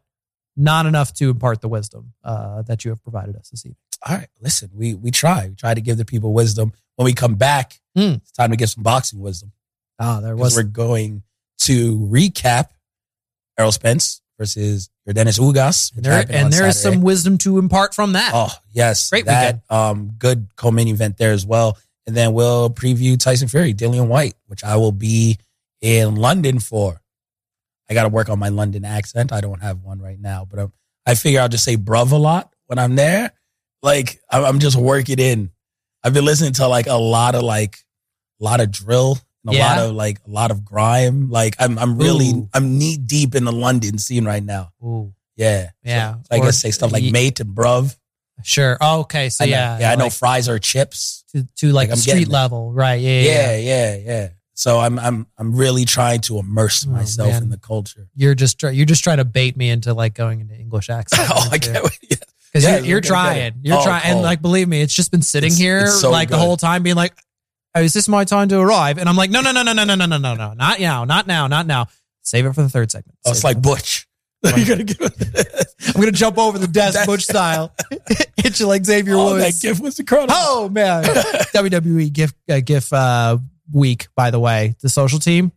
not enough to impart the wisdom uh, that you have provided us this evening. All right, listen, we we try. We try to give the people wisdom. When we come back, Hmm. it's time to give some boxing wisdom. Ah, there was we're going to recap Errol Spence versus Yordenis Ugas. which there, and there is some wisdom to impart from that. Oh yes, Great that um good co-main event there as well. And then we'll preview Tyson Fury, Dillian Whyte, which I will be in London for. I got to work on my London accent. I don't have one right now, but um, I figure I'll just say "bruv" a lot when I'm there. Like I'm I'm just working in. I've been listening to like a lot of like a lot of drill and a Yeah. lot of like a lot of grime. Like I'm I'm really Ooh. I'm knee deep in the London scene right now. Ooh, Yeah, Yeah. So I Or- guess say stuff like mate and bruv. Sure. Oh, okay, so I know, yeah, yeah, I know like, fries are chips. to, to like, Like, street level, right? Yeah, yeah. Yeah, yeah. yeah. So I'm I'm I'm really trying to immerse Oh, myself man. in the culture. You're just you're just trying to bait me into like going into English accent. oh, I can't. Yeah. Because Yeah, you're, you're trying, you're Oh, trying, and oh. like believe me, it's just been sitting It's- here it's so like the whole time, being like, oh, is this my time to arrive? And I'm like, no, no, no, no, no, no, no, no, no, no, not now, not now, not now. Save it for the third segment. Oh, it's like Butch. you gotta give it- I'm gonna jump over the desk, Butch style, hit you like Xavier oh, Woods. that gift was incredible. Oh man, WWE GIF uh, GIF uh, week. By the way, the social team,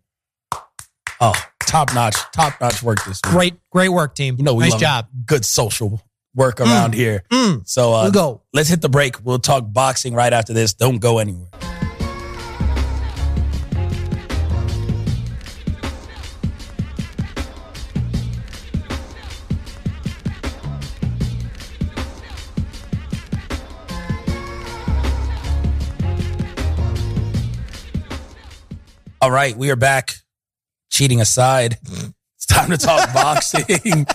Oh, top notch, top notch work this week. great, great work, team. You know, we nice love job. Good social work around here. Mm, So uh, we'll go. let's hit the break. We'll talk boxing right after this. Don't go anywhere. All right, we are back. Cheating aside, it's time to talk boxing.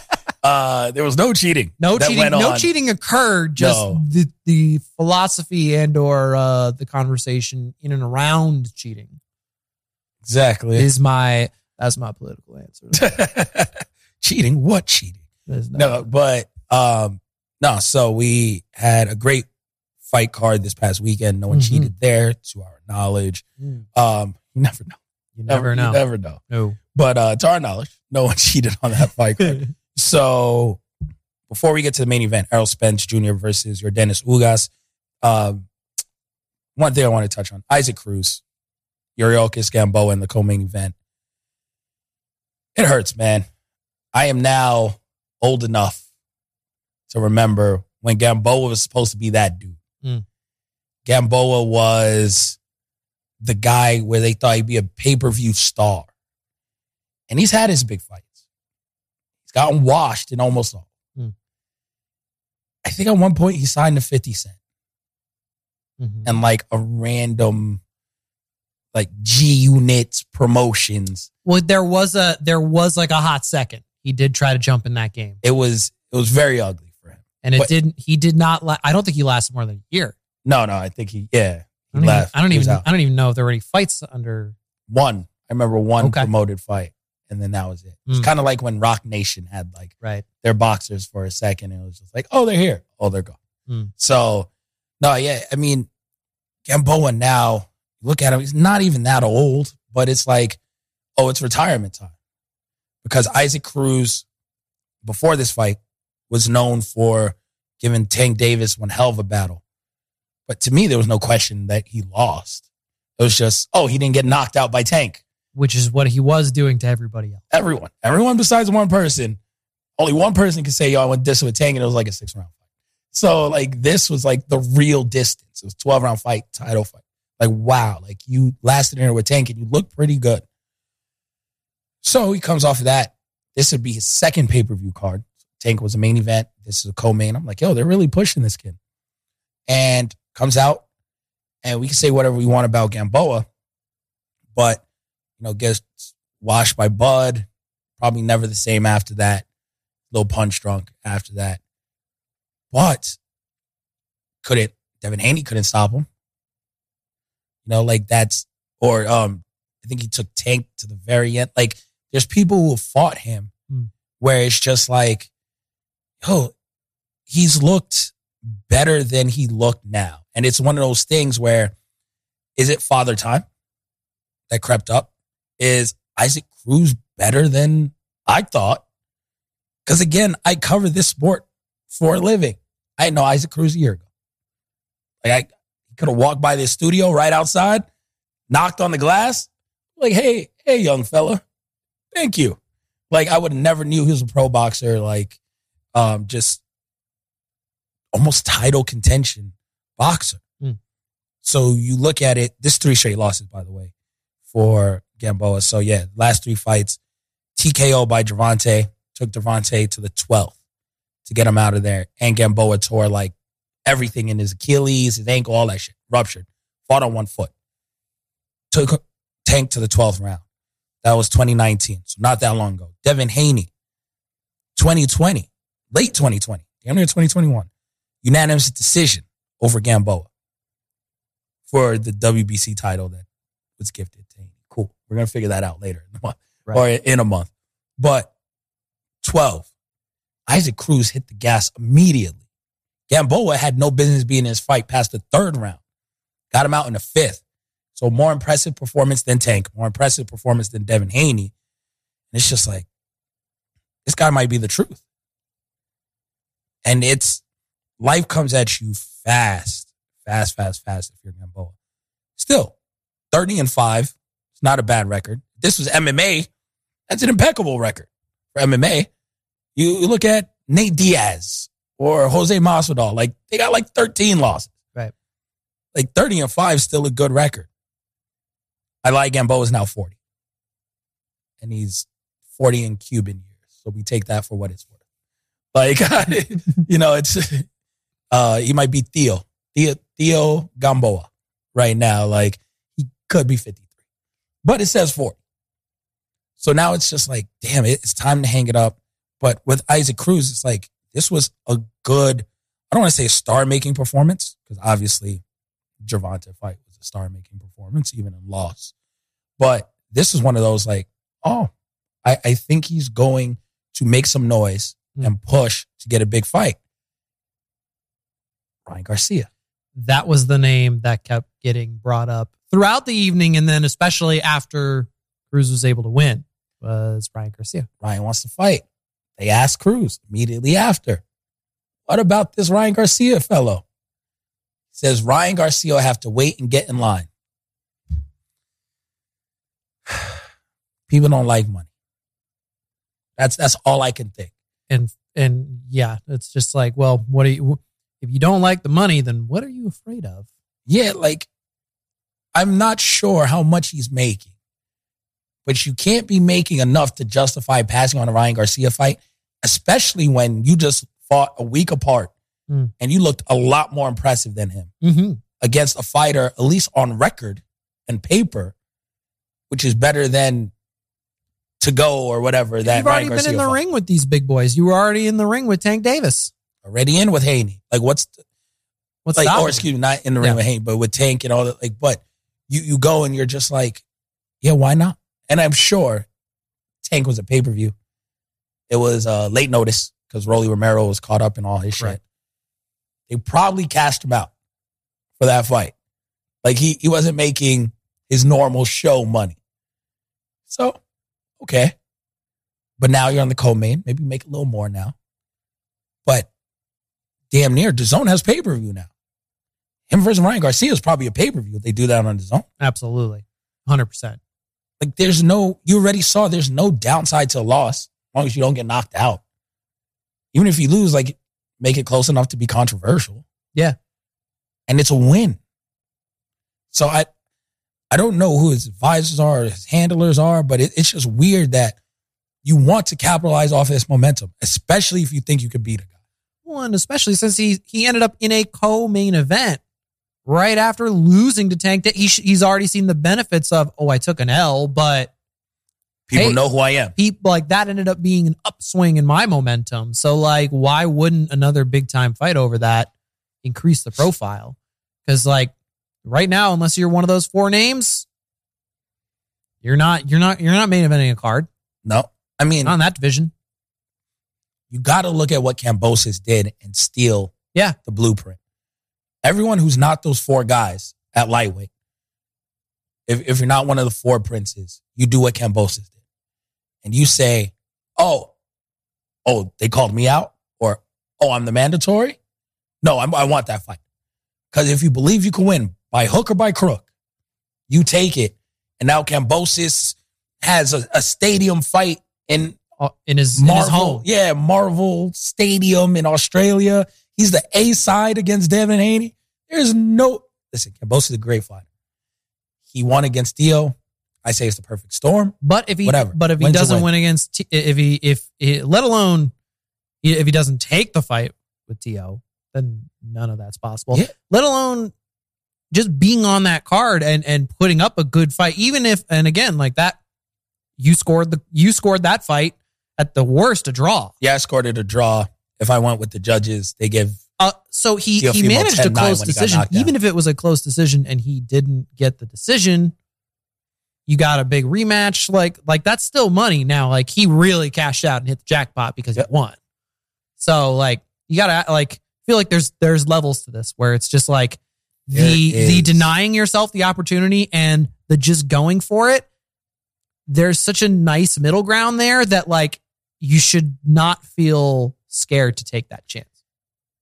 Uh, there was no cheating. No cheating. No on. cheating occurred. Just No. the the philosophy and or uh, the conversation in and around cheating Exactly. is my that's my political answer. cheating? What cheating? There's No, but um, no. So we had a great fight card this past weekend. No one Mhm. cheated there, to our knowledge. Mm. Um, you never know. You never know. You never know. no. But uh, to our knowledge, no one cheated on that fight card. so before we get to the main event, Errol Spence Jr. versus Yordenis Ugas. Um, one thing I want to touch on: Isaac Cruz, Yuriorkis Gamboa in the co-main event. It hurts, man. I am now old enough to remember when Gamboa was supposed to be that dude. Mm. Gamboa was the guy where they thought he'd be a pay-per-view star. And he's had his big fights. He's gotten washed in almost all. Mm. I think at one point he signed to 50 Cent Mhm. and like a random like G Unit promotions. Well, there was a there was like a hot second. He did try to jump in that game, It was it was very ugly for him. and it But- didn't. He did not. La- I don't think he lasted more than a year. No, no, I think he yeah. I don't, left. even, I don't even. I don't even know if there were any fights under. one. I remember one Okay. promoted fight, and then that was it. It's Mm. kind of like when Roc Nation had like Right. their boxers for a second, and it was just like, oh, they're here, oh, they're gone. Mm. So, no, yeah, I mean, Gamboa now, look at him, he's not even that old, but it's like, oh, it's retirement time because Isaac Cruz, before this fight, was known for giving Tank Davis one hell of a battle. But to me, there was no question that he lost. It was just, oh, he didn't get knocked out by Tank. Which is what he was doing to everybody else. Everyone, everyone besides one person, only one person could say, yo, I went this with Tank, and it was like a six round fight. So, like, this was like the real distance. It was 12 round fight, title fight. Like, wow, like you lasted in there with Tank and you looked pretty good. So he comes off of that. This would be his second pay per view card. Tank was a main event. This is a co main. I'm like, yo, they're really pushing this kid. And comes out, and we can say whatever we want about Gamboa, but, you know, gets washed by Bud. Probably never the same after that. Little punch drunk after that. But couldn't Devin Haney couldn't stop him. You know, like that's or um I think he took Tank to the very end. Like there's people who have fought him Hmm. where it's just like, oh, he's looked better than he looked now. And it's one of those things where is it father time that crept up? Is Isaac Cruz better than I thought? Because again, I cover this sport for a living. I know Isaac Cruz a year ago. Like I could have walked by this studio right outside, knocked on the glass, like, hey, hey, young fella, thank you. Like I would never knew he was a pro boxer, like um just almost title contention boxer. Hmm. So you look at it, this three straight losses, by the way, for Gamboa. So yeah, last three fights, TKO by Gervonta, took Gervonta to the 12th to get him out of there. And Gamboa tore like everything in his Achilles, his ankle, all that shit, ruptured. Fought on one foot. Took Tank to the 12th round. That was 2019, so not that long ago. Devin Haney, 2020, late 2020, damn near 2021, unanimous decision over Gamboa for the WBC title that was gifted to him. Cool. We're gonna figure that out later in the month Right. or in a month. But 12, Isaac Cruz hit the gas immediately. Gamboa had no business being in his fight past the third round. Got him out in the fifth. So more impressive performance than Tank, more impressive performance than Devin Haney. And it's just like, this guy might be the truth. And it's life comes at you fast, fast, fast, fast if you're Gamboa. Still, 30 and 5. It's not a bad record. This was MMA. That's an impeccable record for MMA. You, you look at Nate Diaz or Jose Masvidal, like they got like 13 losses. Right. Like 30 and 5 is still a good record. I like Gamboa is now 40. And he's 40 in Cuban years. So we take that for what it's worth. Like, you know, it's, uh, he might be Theo, Theo, Theo Gamboa right now. Like, he could be 53, but it says 40. So now it's just like, damn, it, it's time to hang it up. But with Isaac Cruz, it's like, this was a good, I don't want to say a star making performance, because obviously Gervonta fight was a star making performance, even in loss. But this is one of those like, oh, I, I think he's going to make some noise Mm. and push to get a big fight. Ryan Garcia. That was the name that kept getting brought up throughout the evening, and then especially after Cruz was able to win was Ryan Garcia. Ryan wants to fight. They asked Cruz immediately after. What about this Ryan Garcia fellow? He says Ryan Garcia will have to wait and get in line. People don't like money. That's that's all I can think. and and yeah, it's just like, well, what are you? If you don't like the money, then what are you afraid of? Yeah, like I'm not sure how much he's making, but you can't be making enough to justify passing on a Ryan Garcia fight, especially when you just fought a week apart Mm. and you looked a lot more impressive than him Mm-hmm. against a fighter, at least on record and paper, which is better than to go or whatever that You've already Ryan been Garcia in the fought. ring with these big boys. You were already in the ring with Tank Davis. Already in with Haney. Like what's the, What's like, or excuse me, not in the ring Yeah. with Hank, but with Tank and all that. Like, but you you go and you're just like, yeah, why not? And I'm sure Tank was a pay per view. It was uh, late notice because Rolly Romero was caught up in all his Right. shit. They probably cashed him out for that fight. Like he he wasn't making his normal show money. So, okay. But now you're on the co-main. Maybe make a little more now. But damn near, DAZN has pay-per-view now. Him versus Ryan Garcia is probably a pay-per-view if they do that on DAZN. Absolutely, hundred percent. Like there's no, you already saw there's no downside to a loss as long as you don't get knocked out. Even if you lose, like make it close enough to be controversial. Yeah. And it's a win. So I, I don't know who his advisors are, or his handlers are, but it, it's just weird that you want to capitalize off this momentum, especially if you think you could beat a guy. One, especially since he he ended up in a co-main event right after losing to Tank. He sh- he's already seen the benefits of oh I took an L, but People Hey. know who I am. people like that ended up being an upswing in my momentum. So like, why wouldn't another big time fight over that increase the profile? Because like right now, unless you're one of those four names, you're not you're not you're not main eventing a card No, I mean, not in that division. You got to look at what Kambosos did and steal Yeah. the blueprint. Everyone who's not those four guys at lightweight, if, if you're not one of the four princes, you do what Kambosos did. And you say, oh, oh, they called me out? Or, oh, I'm the mandatory? No, I'm, I want that fight. Because if you believe you can win by hook or by crook, you take it. And now Kambosos has a, a stadium fight in Uh, in his, in his Marvel, home, yeah, Marvel Stadium in Australia. He's the A side against Devin Haney. There's no listen. Kambosos is a great fighter. He won against Teo. I say it's the perfect storm. But if he, Whatever. but if he Win's doesn't win. win against, if he, if he, let alone if he doesn't take the fight with Teo, then none of that's possible. Yeah. Let alone just being on that card and and putting up a good fight, even if, and again, like that, you scored the, you scored that fight at the worst a draw. Yeah, I scored it a draw. If I went with the judges, they give Uh, so he he managed a 10-9 close when he got decision, even if it was a close decision and he didn't get the decision. You got a big rematch, like like that's still money now. Like he really cashed out and hit the jackpot because Yep. he won. So like you gotta like feel like there's there's levels to this where it's just like the the denying yourself the opportunity and the just going for it there's such a nice middle ground there that like you should not feel scared to take that chance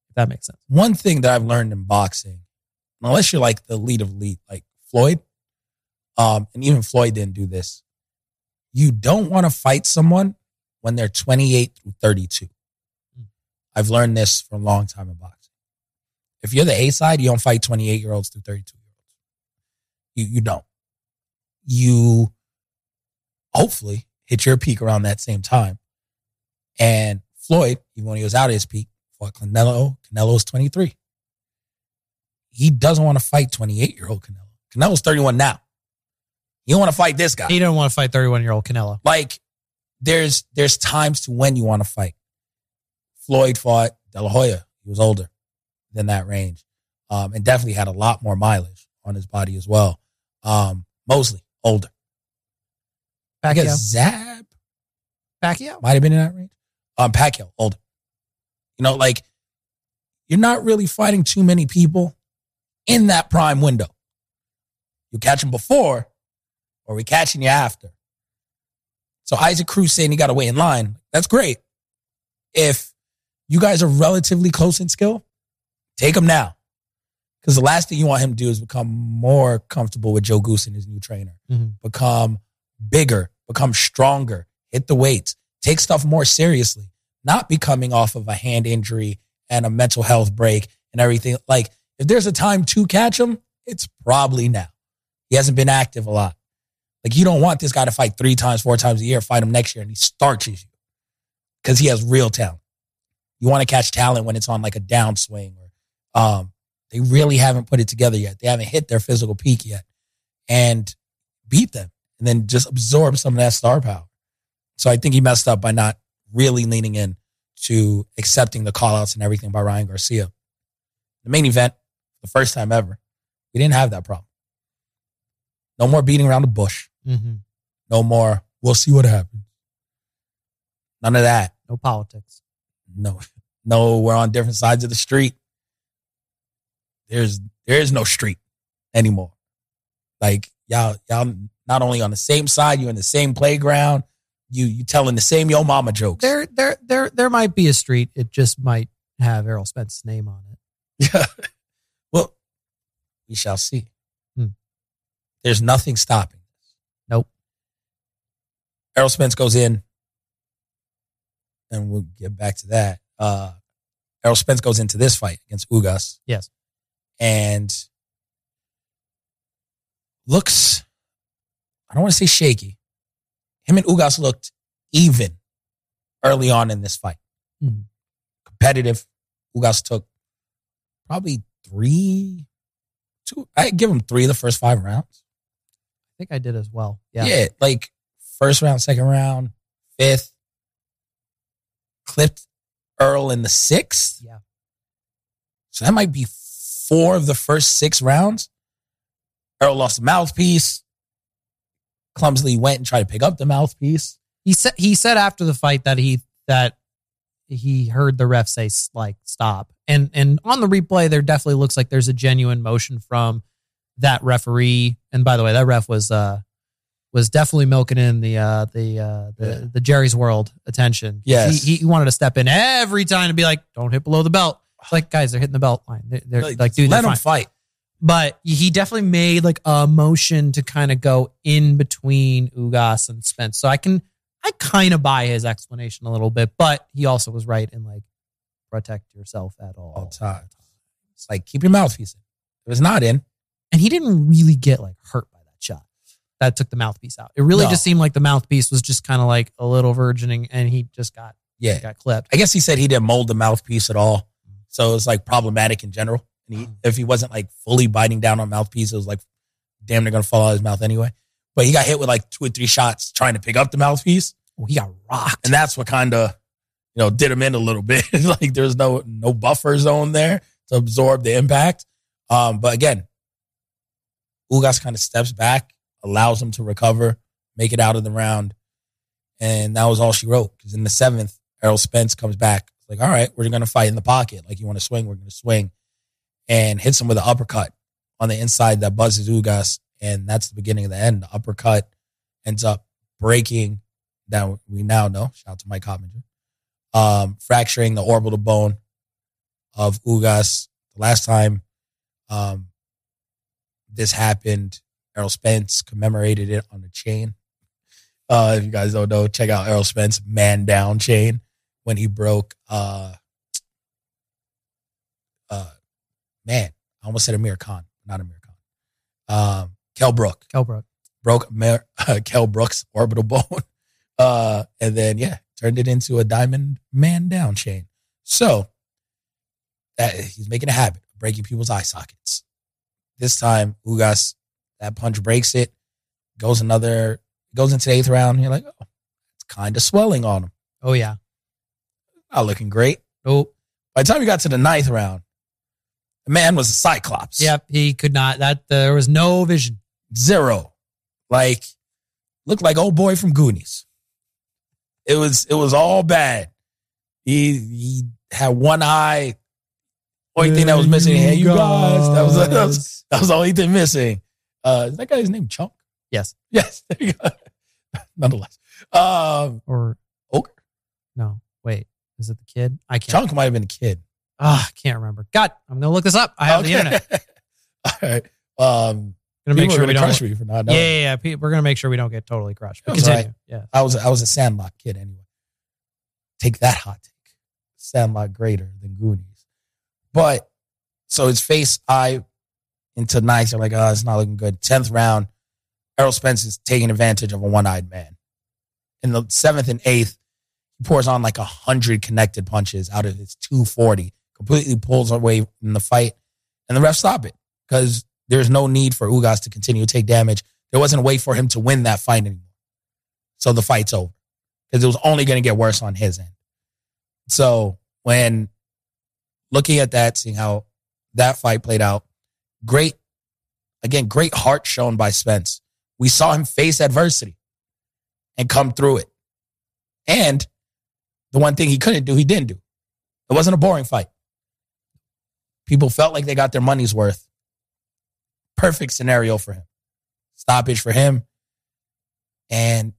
if that makes sense one thing that I've learned in boxing, unless you're like the lead of lead, like Floyd, um, and even Floyd didn't do this, you don't want to fight someone when they're 28 through 32. I've learned this for a long time in boxing. If you're the A side, you don't fight 28 year olds through 32 year olds. You, you don't. You hopefully hit your peak around that same time. And Floyd, even when he was out of his peak, fought Canelo. Canelo's 23. He doesn't want to fight 28 year old Canelo. Canelo's 31 now. You don't want to fight this guy. he don't want to fight 31 year old canelo Like there's there's times to when you want to fight. Floyd fought De La Hoya. He was older than that range, um, and definitely had a lot more mileage on his body as well. Um, Mosley older. Pacquiao. Zab Pacquiao. might have been in that range. Um, Pacquiao older. You know, like you're not really fighting too many people in that prime window. You catch them before, or we catching you after. So Isaac Cruz saying he got to wait in line. That's great. If you guys are relatively close in skill, take him now. Because the last thing you want him to do is become more comfortable with Joe Goossen and his new trainer. Mhm. Become bigger, become stronger, hit the weights, take stuff more seriously, not be coming off of a hand injury and a mental health break and everything. Like, if there's a time to catch him, it's probably now. He hasn't been active a lot. Like, you don't want this guy to fight three times, four times a year, fight him next year, and he starches you because he has real talent. You want to catch talent when it's on like a downswing or um, they really haven't put it together yet. They haven't hit their physical peak yet and beat them and then just absorb some of that star power. So I think he messed up by not really leaning in to accepting the callouts and everything by Ryan Garcia. The main event, the first time ever, we didn't have that problem. No more beating around the bush. hmm No more, we'll see what happens. None of that. No politics. No, no, we're on different sides of the street. There's there is no street anymore. Like y'all, y'all not only on the same side, you're in the same playground. You you telling the same yo mama jokes. There, there, there, there might be a street. It just might have Errol Spence's name on it. Yeah. well, we shall see. Hmm. There's nothing stopping this. Nope. Errol Spence goes in, and we'll get back to that. Uh, Errol Spence goes into this fight against Ugas. Yes. And looks, I don't want to say shaky. Him and Ugas looked even early on in this fight. Mhm. Competitive. Ugas took probably three, two. I give him three of the first five rounds. I think I did as well. Yeah. Yeah. like first round, second round, fifth. Clipped Earl in the sixth. Yeah. So that might be four of the first six rounds. Earl lost the mouthpiece. Clumsily went and tried to pick up the mouthpiece. He said he said after the fight that he that he heard the ref say like stop. And and on the replay there definitely looks like there's a genuine motion from that referee. And by the way, that ref was uh was definitely milking in the uh the uh the, Yeah. the Jerry's World attention. Yes. He, he wanted to step in every time and be like, don't hit below the belt. It's like, guys, they're hitting the belt line. They're, they're like, dude, let fine. fight. But he definitely made like a motion to kind of go in between Ugas and Spence. So I can, I kind of buy his explanation a little bit, but he also was right in like protect yourself at all. all times. It's like keep your mouthpiece in. If it's not in, And he didn't really get like hurt by that shot that took the mouthpiece out. It really No. just seemed like the mouthpiece was just kind of like a little virgining and he just got, yeah. got clipped. I guess he said he didn't mold the mouthpiece at all. Mm. So it's like problematic in general. And he, if he wasn't like fully biting down on mouthpiece, it was like damn near gonna fall out of his mouth anyway. But he got hit with like two or three shots trying to pick up the mouthpiece. Oh, he got rocked. And that's what kind of, you know, did him in a little bit. like there's no no buffer zone there to absorb the impact. Um, but again, Ugas kind of steps back, allows him to recover, make it out of the round. And that was all she wrote. Because in the seventh, Errol Spence comes back. Like, all right, we're to fight in the pocket. Like, you want to swing, we're to swing. And hits him with an uppercut. on the inside that buzzes Ugas, and that's the beginning of the end. The uppercut ends up breaking that we now know. Shout out to Mike Coppinger. Um, fracturing the orbital bone of Ugas. The last time um, this happened, Errol Spence commemorated it on a chain. Uh, if you guys don't know, check out Errol Spence man down chain when he broke uh man, I almost said Amir Khan, not Amir Khan. Um Kel Brook. Kel Brook. Broke Amir, uh, Kel Brook's orbital bone. Uh and then yeah, turned it into a diamond man down chain. So that he's making a habit of breaking people's eye sockets. This time, Ugas, that punch breaks it, goes another, goes into the eighth round. And you're like, oh, it's kind of swelling on him. Oh yeah. Not looking great. Oh By the time you got to the ninth round, the man was a cyclops. yep. He could not. That there was no vision. Zero. Like, looked like old boy from Goonies. It was, it was all bad. He, he had one eye. Only thing that was missing, hey, you guys. That was, that was, that was the only thing missing. Uh, is that guy's name Chunk? Yes. Yes. There you go. Nonetheless. Um, Or Ogre? no. Wait. Is it the kid? I can't. Chunk might have been a kid. Ah, I can't remember. God, I'm gonna look this up. I have the internet. All right. Um, Gonna make sure we don't. crush me for not Yeah, knowing. yeah, yeah. Pe- We're gonna make sure we don't get totally crushed. But continue. Yeah. I was I was a Sandlot kid anyway. Take that hot take. Sandlot greater than Goonies. But so his face eye into ninth. I'm like, oh, it's not looking good. Tenth round, Errol Spence is taking advantage of a one-eyed man. In the seventh and eighth, he pours on like a hundred connected punches out of his 240. Completely pulls away from the fight, and the ref stop it because there's no need for Ugas to continue to take damage. There wasn't a way for him to win that fight anymore. So the fight's over because it was only going to get worse on his end. So when looking at that, seeing how that fight played out, great, again, great heart shown by Spence. We saw him face adversity and come through it. And the one thing he couldn't do, he didn't do. It wasn't a boring fight. People felt like they got their money's worth. Perfect scenario for him. Stoppage for him. And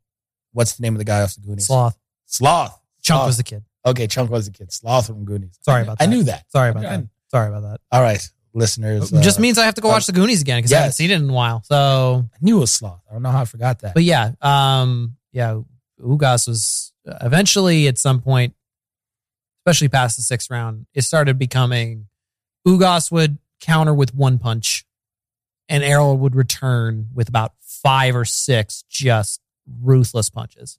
what's the name of the guy off the Goonies? Sloth. Sloth. Chunk Sloth. was the kid. Okay, Chunk was the kid. Sloth from Goonies. Sorry about I that. I knew that. Sorry about Okay. that. Sorry about that. All right, listeners. It just uh, means I have to go watch the Goonies again because I haven't seen it in a while. So, I knew it was Sloth. I don't know how I forgot that. but yeah, um, yeah, Ugas was eventually at some point, especially past the sixth round, it started becoming Ugas would counter with one punch, and Errol would return with about five or six just ruthless punches,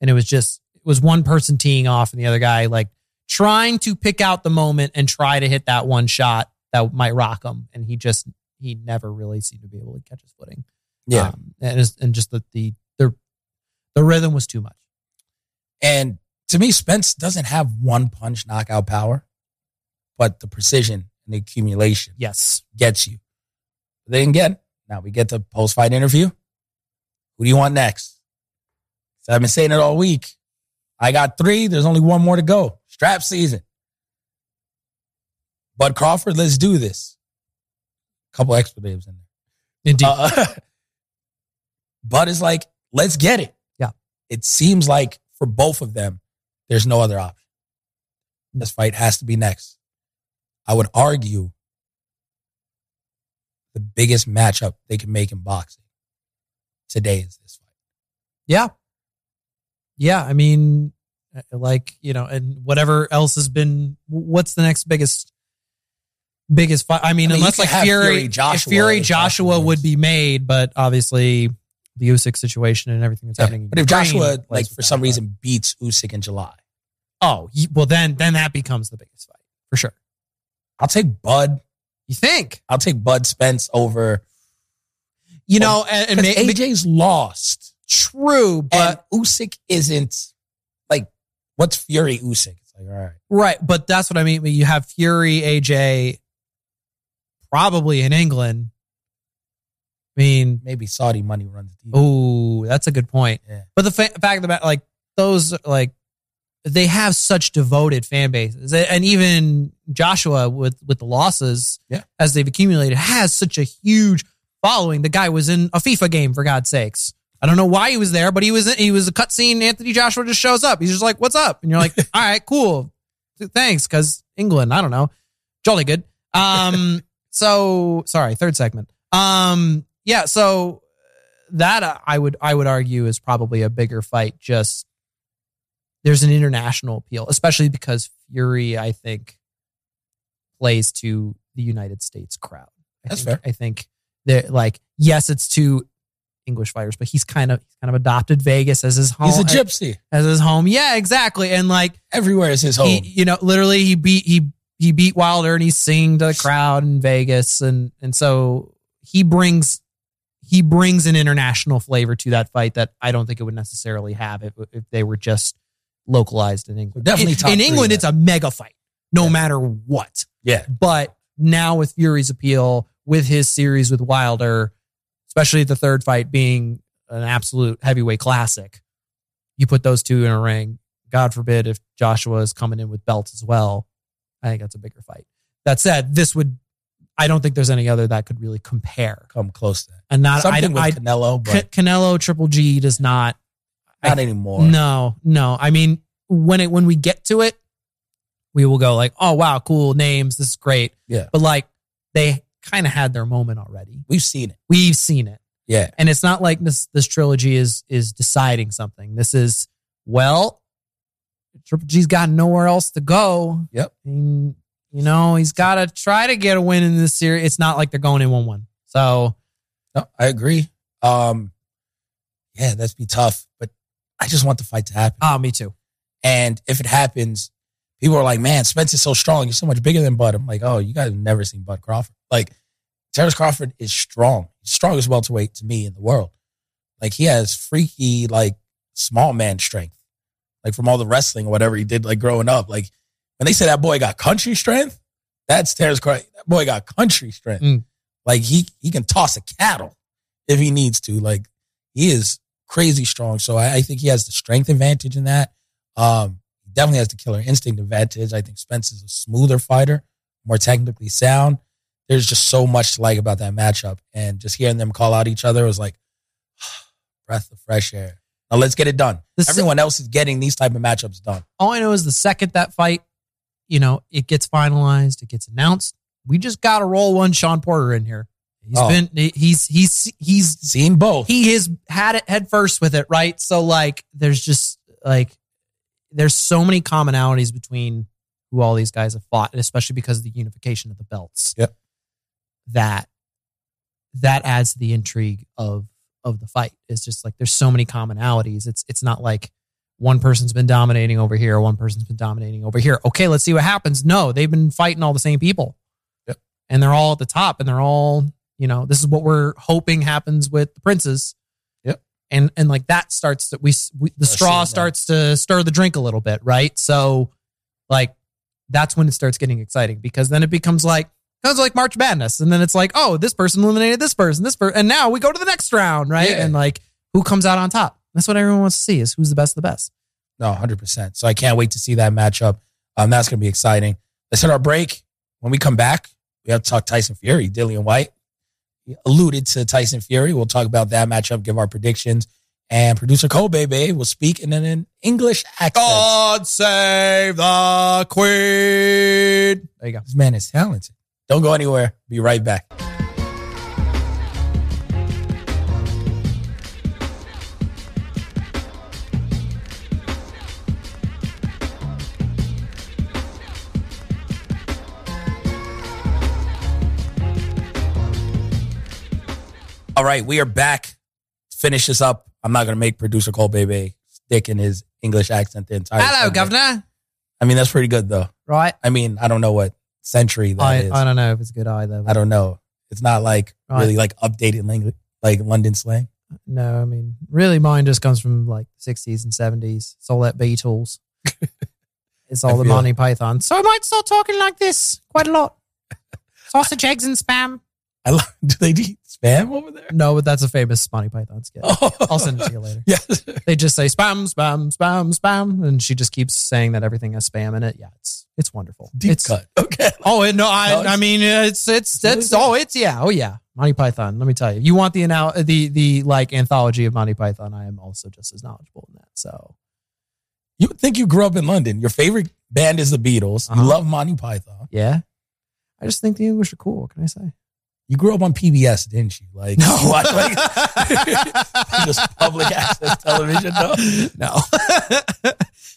and it was just it was one person teeing off and the other guy like trying to pick out the moment and try to hit that one shot that might rock him, and he just he never really seemed to be able to catch his footing. yeah. Um, and and just the, the the the rhythm was too much. And to me, Spence doesn't have one punch knockout power, but the precision and the accumulation Yes, gets you. Then again, now we get the post fight interview. Who do you want next? So I've been saying it all week. I got three. There's only one more to go. Strap season. Bud Crawford, let's do this. A Couple expletives in there. indeed. Uh, Bud is like, let's get it. Yeah. It seems like for both of them, there's no other option. This fight has to be next. I would argue the biggest matchup they can make in boxing today is this fight. yeah, yeah. I mean, uh, like you know, and whatever else has been. What's the next biggest? Biggest fight. I mean, I mean, unless like Fury, Fury, Joshua, Fury Joshua Joshua would be made, but obviously the Usyk situation and everything that's happening. But if Ukraine Joshua, like for some reason, beats Usyk in July, oh well, then then that becomes the biggest fight for sure. I'll take Bud. You think? I'll take Bud Spence over. You know, oh, and, and may- AJ's lost. true, but and Usyk isn't like what's Fury Usyk? It's like all right, Right, but that's what I mean. You have Fury, AJ, probably in England. I mean, maybe Saudi money runs deep. oh, that's a good point. Yeah. But the fa- fact that like those, like they have such devoted fan bases, and even Joshua with with the losses, Yeah. as they've accumulated, has such a huge following. The guy was in a FIFA game for God's sakes. I don't know why he was there, but he was in, he was a cutscene. Anthony Joshua just shows up. He's just like, "What's up?" And you're like, "All right, cool, thanks." Because England, I don't know, jolly good. Um, so sorry, third segment. Um, yeah, so that uh, I would I would argue is probably a bigger fight. Just there's an international appeal, especially because Fury, I think, plays to the United States crowd. I That's think, fair. I think that like yes, it's two English fighters, but he's kind of he's kind of adopted Vegas as his home. He's a gypsy. as his home. Yeah, exactly. And like Everywhere is his home. he, you know, literally he beat he he beat Wilder and he's singing to the crowd in Vegas, and and so he brings he brings an international flavor to that fight that I don't think it would necessarily have if if they were just localized in England. Definitely in, top in England, it's a mega fight, no Yeah. matter what. yeah. But now with Fury's appeal, with his series with Wilder, especially the third fight being an absolute heavyweight classic, you put those two in a ring. God forbid if Joshua is coming in with belts as well. I think that's a bigger fight. That said, this would. I don't think there's any other that could really compare. Come close to that. And not I, Something with I, Canelo, but Canelo Triple G does not. Not anymore. No, no. I mean, when it when we get to it, we will go like, oh wow, cool names. This is great. Yeah. But like they kind of had their moment already. We've seen it. We've seen it. Yeah. And it's not like this this trilogy is is deciding something. This is well, Triple G's got nowhere else to go. Yep. And, you know, he's got to try to get a win in this series. It's not like they're going in one one. So No, I agree. Um, yeah, that's be tough, but I just want the fight to happen. ah, me too. And if it happens, people are like, man, Spence is so strong. He's so much bigger than Bud. I'm like, oh, you guys have never seen Bud Crawford. Like, Terrence Crawford is strong. He's strongest welterweight to me in the world. Like, he has freaky, like, small man strength. Like, from all the wrestling or whatever he did, like, growing up. Like, when they say that boy got country strength, that's Terrence Crawford. That boy got country strength. Mm. Like, he, he can toss a cattle if he needs to. Like, he is crazy strong. So I, I think he has the strength advantage in that. Um, definitely has the killer instinct advantage. I think Spence is a smoother fighter, more technically sound. There's just so much to like about that matchup, and just hearing them call out each other was like breath of fresh air. Now let's get it done. The se- Everyone else is getting these type of matchups done. All I know is the second that fight, you know, it gets finalized, it gets announced. We just got to roll one Shawn Porter in here. He's Oh. been he's he's he's Seen both. he has had it head first with it, right? So like there's just like there's so many commonalities between who all these guys have fought, and especially because of the unification of the belts. Yep. That that adds to the intrigue of of the fight. It's just like there's so many commonalities. It's it's not like one person's been dominating over here, one person's been dominating over here. Okay, let's see what happens. No, they've been fighting all the same people. Yep. And they're all at the top and they're all, you know, this is what we're hoping happens with the princes. Yep. And and like that starts to we, we the straw seeing that. starts to stir the drink a little bit, right? So like that's when it starts getting exciting because then it becomes like becomes like March Madness, and then it's like, oh, this person eliminated this person, this person, and now we go to the next round, right? Yeah. And like, who comes out on top? That's what everyone wants to see: is who's the best of the best. No, hundred percent. So I can't wait to see that matchup. Um, that's gonna be exciting. Let's hit our break. When we come back, we have to talk Tyson Fury, Dillian Whyte. Alluded to Tyson Fury. We'll talk about that matchup, give our predictions, and producer Coale Bay Bay will speak in an English accent. God save the queen. There you go. This man is talented. Don't go anywhere. Be right back. All right, we are back. Finish this up. I'm not going to make producer Coale Bay Bay stick in his English accent the entire Hello, segment. governor. I mean, that's pretty good, though. Right. I mean, I don't know what century that I, is. I don't know if it's good either. I don't know. It's not like Right. really like updated language, like London slang. No, I mean, really, mine just comes from like 60s and 70s. It's all that Beatles. it's all I the feel- Monty Python. So I might start talking like this quite a lot. Sausage, eggs, and spam. I love. Do they eat spam over there? No, but that's a famous Monty Python skit. Oh. I'll send it to you later. Yes. They just say spam, spam, spam, spam, and she just keeps saying that everything has spam in it. Yeah, it's it's wonderful. Deep it's, cut. Okay. Oh it, no, I No, I mean it's it's really it's good. oh it's yeah oh yeah Monty Python. Let me tell you, you want the the the like anthology of Monty Python. I am also just as knowledgeable in that. So You would think you grew up in London. Your favorite band is the Beatles. Uh-huh. You love Monty Python. yeah, I just think the English are cool. What can I say? You grew up on PBS, didn't you? Like, No. watch, like just public access television. No. no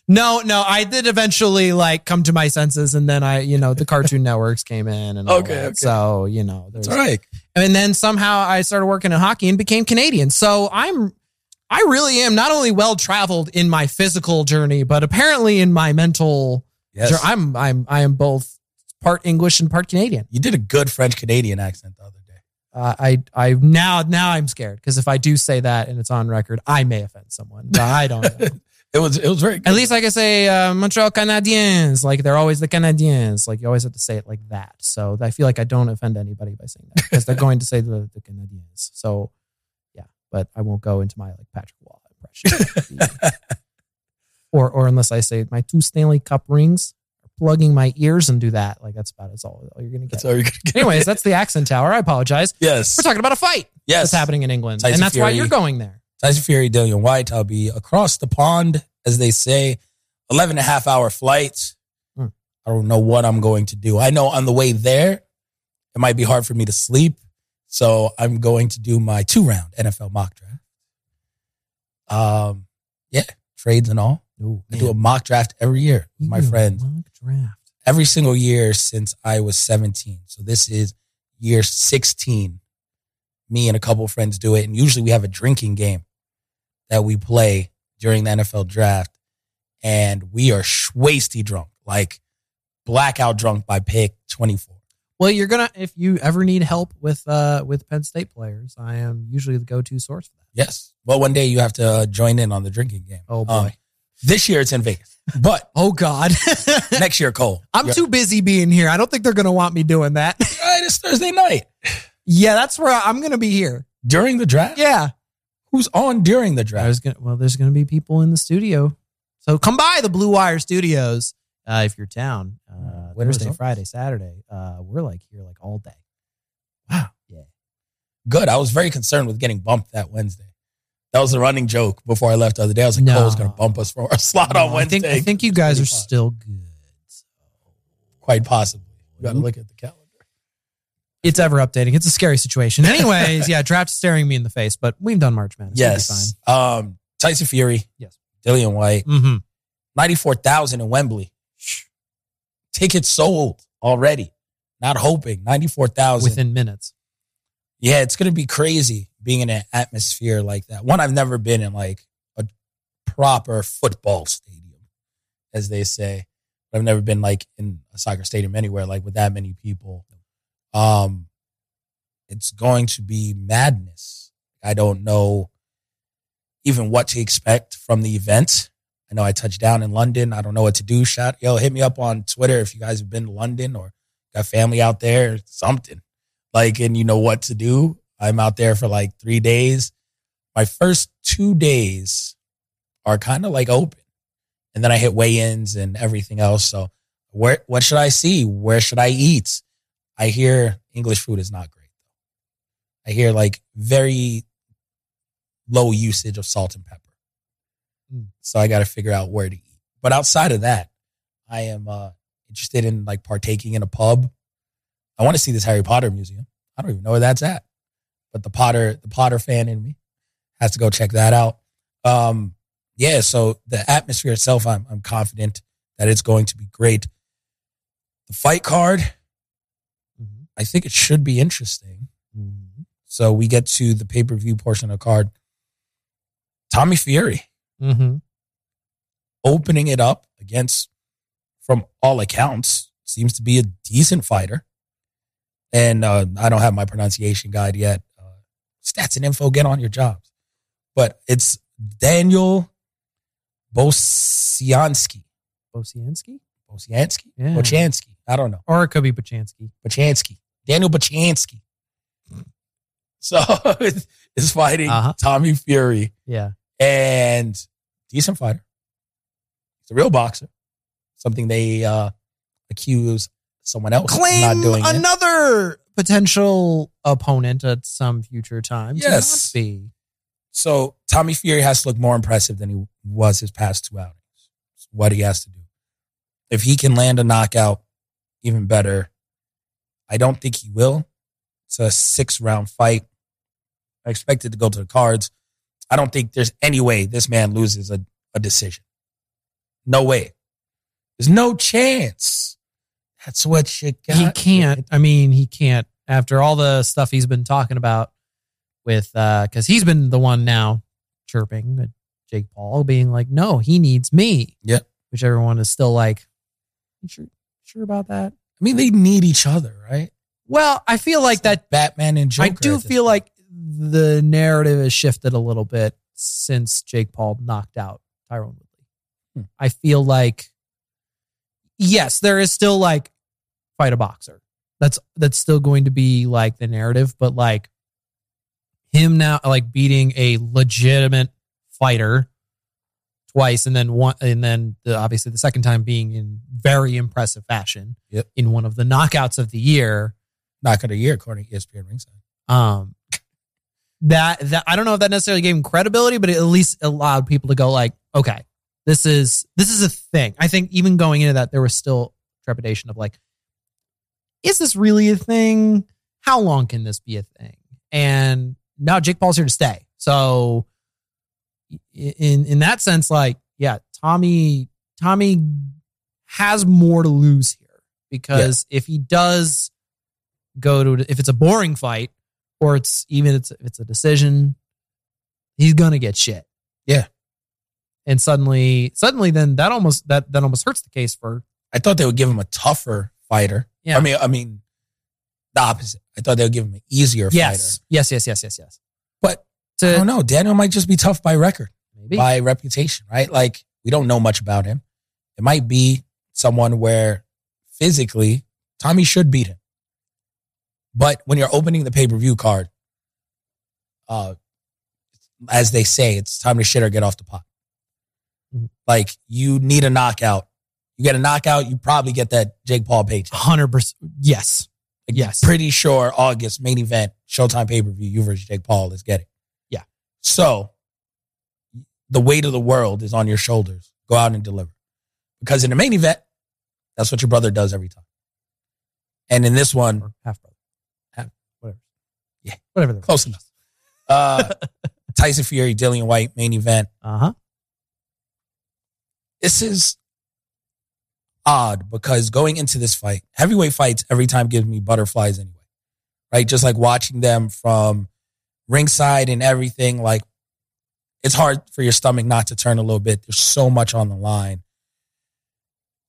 no no i did eventually like come to my senses and then i you know the cartoon networks came in and all Okay, that. okay. so you know there's It's all right. and then somehow i started working in hockey and became canadian so i'm i really am not only well traveled in my physical journey but apparently in my mental Yes. i'm i'm i am both part english and part canadian you did a good French Canadian accent the other day. uh, I I now now I'm scared because if I do say that and it's on record, I may offend someone. But I don't know. It was it was very good. At least I can say uh, Montreal Canadiens. Like they're always the Canadiens. Like you always have to say it like that. So I feel like I don't offend anybody by saying that because they're going to say the, the Canadiens. So yeah, but I won't go into my like Patrick Roy impression. or or unless I say my two Stanley Cup rings plugging my ears and do that. Like that's about it's all, all you're gonna get. That's all you're gonna get. Anyways, that's the accent tower. I apologize. yes. We're talking about a fight yes. that's happening in England, Tyson and that's why you're going there. Tyson Fury, Dillian Whyte, I'll be across the pond, as they say, 11 and a half hour flight. Hmm. I don't know what I'm going to do. I know on the way there, it might be hard for me to sleep. So I'm going to do my two round NFL mock draft. Um, yeah, trades and all. Ooh, I do a mock draft every year with my friends. mock draft. every single year since I was 17. So this is year 16. Me and a couple of friends do it. And usually we have a drinking game that we play during the NFL draft. And we are wasty drunk, like blackout drunk by pick 24. Well, you're gonna if you ever need help with uh with Penn State players, I am usually the go-to source for that. Yes. Well, one day you have to uh, join in on the drinking game. Oh boy. Um, this year it's in Vegas, but oh God. next year, Coale. I'm too busy being here. I don't think they're gonna want me doing that. Right, it's Thursday night. yeah, that's where I'm gonna be here. During the draft? Yeah. Who's on during the draft? There's gonna well, there's gonna be people in the studio. So come by the Blue Wire Studios uh, if you're down. Uh, When Thursday, was? Friday, Saturday. Uh, we're like here like all day. Wow. Yeah. Good. I was very concerned with getting bumped that Wednesday. That was a running joke before I left the other day. I was like, No. Coale's going to bump us for our slot No, on Wednesday. I think I think you guys are still good. Quite possibly. You got to look at the calendar. It's ever updating. It's a scary situation. Anyways, yeah, draft staring me in the face, but we've done March Madness. Yes. Um, Tyson Fury. Yes. Dillian Whyte. Mm-hmm. 94,000 in Wembley. Tickets sold already. Not hoping. 94,000. Within minutes. Yeah, it's gonna be crazy being in an atmosphere like that. One, I've never been in like a proper football stadium, as they say. I've never been like in a soccer stadium anywhere like with that many people. Um, it's going to be madness. I don't know even what to expect from the event. I know I touched down in London. I don't know what to do. Shout, yo, hit me up on Twitter if you guys have been to London or got family out there, something like, and you know what to do. I'm out there for like three days. My first two days are kind of like open. And then I hit weigh ins and everything else. So, where, what should I see? Where should I eat? I hear English food is not great. I hear like very low usage of salt and pepper. Mm. So I got to figure out where to eat. But outside of that, I am uh, interested in like partaking in a pub. I want to see this Harry Potter museum. I don't even know where that's at, but the Potter, the Potter fan in me has to go check that out. Um, yeah. So the atmosphere itself, I'm, I'm confident that it's going to be great. The fight card, Mm-hmm. I think it should be interesting. So we get to the pay per view portion of the card. Tommy Fury Mm-hmm. opening it up against, from all accounts, seems to be a decent fighter. And uh, I don't have my pronunciation guide yet. Stats and info, get on your jobs. But it's Daniel Bosiansky. Bosiansky? Bosiansky? Yeah. Bochansky. I don't know. Or it could be Bachansky. Bochansky. Daniel Bochansky. So is fighting Uh-huh. Tommy Fury Yeah. and decent fighter. He's a real boxer. Something they uh, accuse someone else Claim not doing. it. another potential opponent at some future time. to Yes. be. So Tommy Fury has to look more impressive than he was his past two outings. It's what he has to do. If he can land a knockout, even better. I don't think he will. It's a six round fight. I expect it to go to the cards. I don't think there's any way this man loses a, a decision. No way. There's no chance. That's what you got. he can't. I mean, he can't. After all the stuff he's been talking about with, because he's been the one now chirping at Jake Paul, being like, "No, he needs me." Yeah. Which everyone is still like, sure, sure about that?" I mean, they need each other, right? Well, I feel like that. Batman and Joker. I do feel point. like the narrative has shifted a little bit since Jake Paul knocked out Tyron Woodley. Hmm. I feel like, yes, there is still like fight a boxer. That's that's still going to be like the narrative, but like him now like beating a legitimate fighter twice and then one and then the, obviously the second time being in very impressive fashion Yep. in one of the knockouts of the year knock of the year according to ESPN ringside. um that that I don't know if that necessarily gave him credibility, but it at least allowed people to go like, okay, this is this is a thing. I think even going into that, there was still trepidation of like, is this really a thing? How long can this be a thing? And now Jake Paul's here to stay. So in in that sense, like, yeah, Tommy Tommy has more to lose here because if he does go to if it's a boring fight or it's even it's if it's a decision, he's gonna get shit. Yeah. And suddenly, suddenly, then that almost that that almost hurts the case for I thought they would give him a tougher fighter. Yeah. I mean, I mean, the opposite. I thought they would give him an easier yes, yes, yes, yes, yes, yes. fighter. But I don't know. Daniel might just be tough by record, maybe by reputation, right? Like we don't know much about him. It might be someone where physically Tommy should beat him. But when you're opening the pay per view card, uh, as they say, it's time to shit or get off the pot. Mhm. Like you need a knockout. You get a knockout, you probably get that Jake Paul hundred percent. Yes, Like, Yes. Pretty sure August main event, Showtime pay per view, you versus Jake Paul is getting. Yeah. So the weight of the world is on your shoulders. Go out and deliver. Because in the main event, that's what your brother does every time. And in this one, or half brother, Half- whatever. Yeah. whatever. they're- close enough. Uh, Tyson Fury, Dillian Whyte, main event. Uh huh. This is odd because going into this fight, heavyweight fights every time gives me butterflies anyway. Right? Just like watching them from ringside and everything, like it's hard for your stomach not to turn a little bit. There's so much on the line.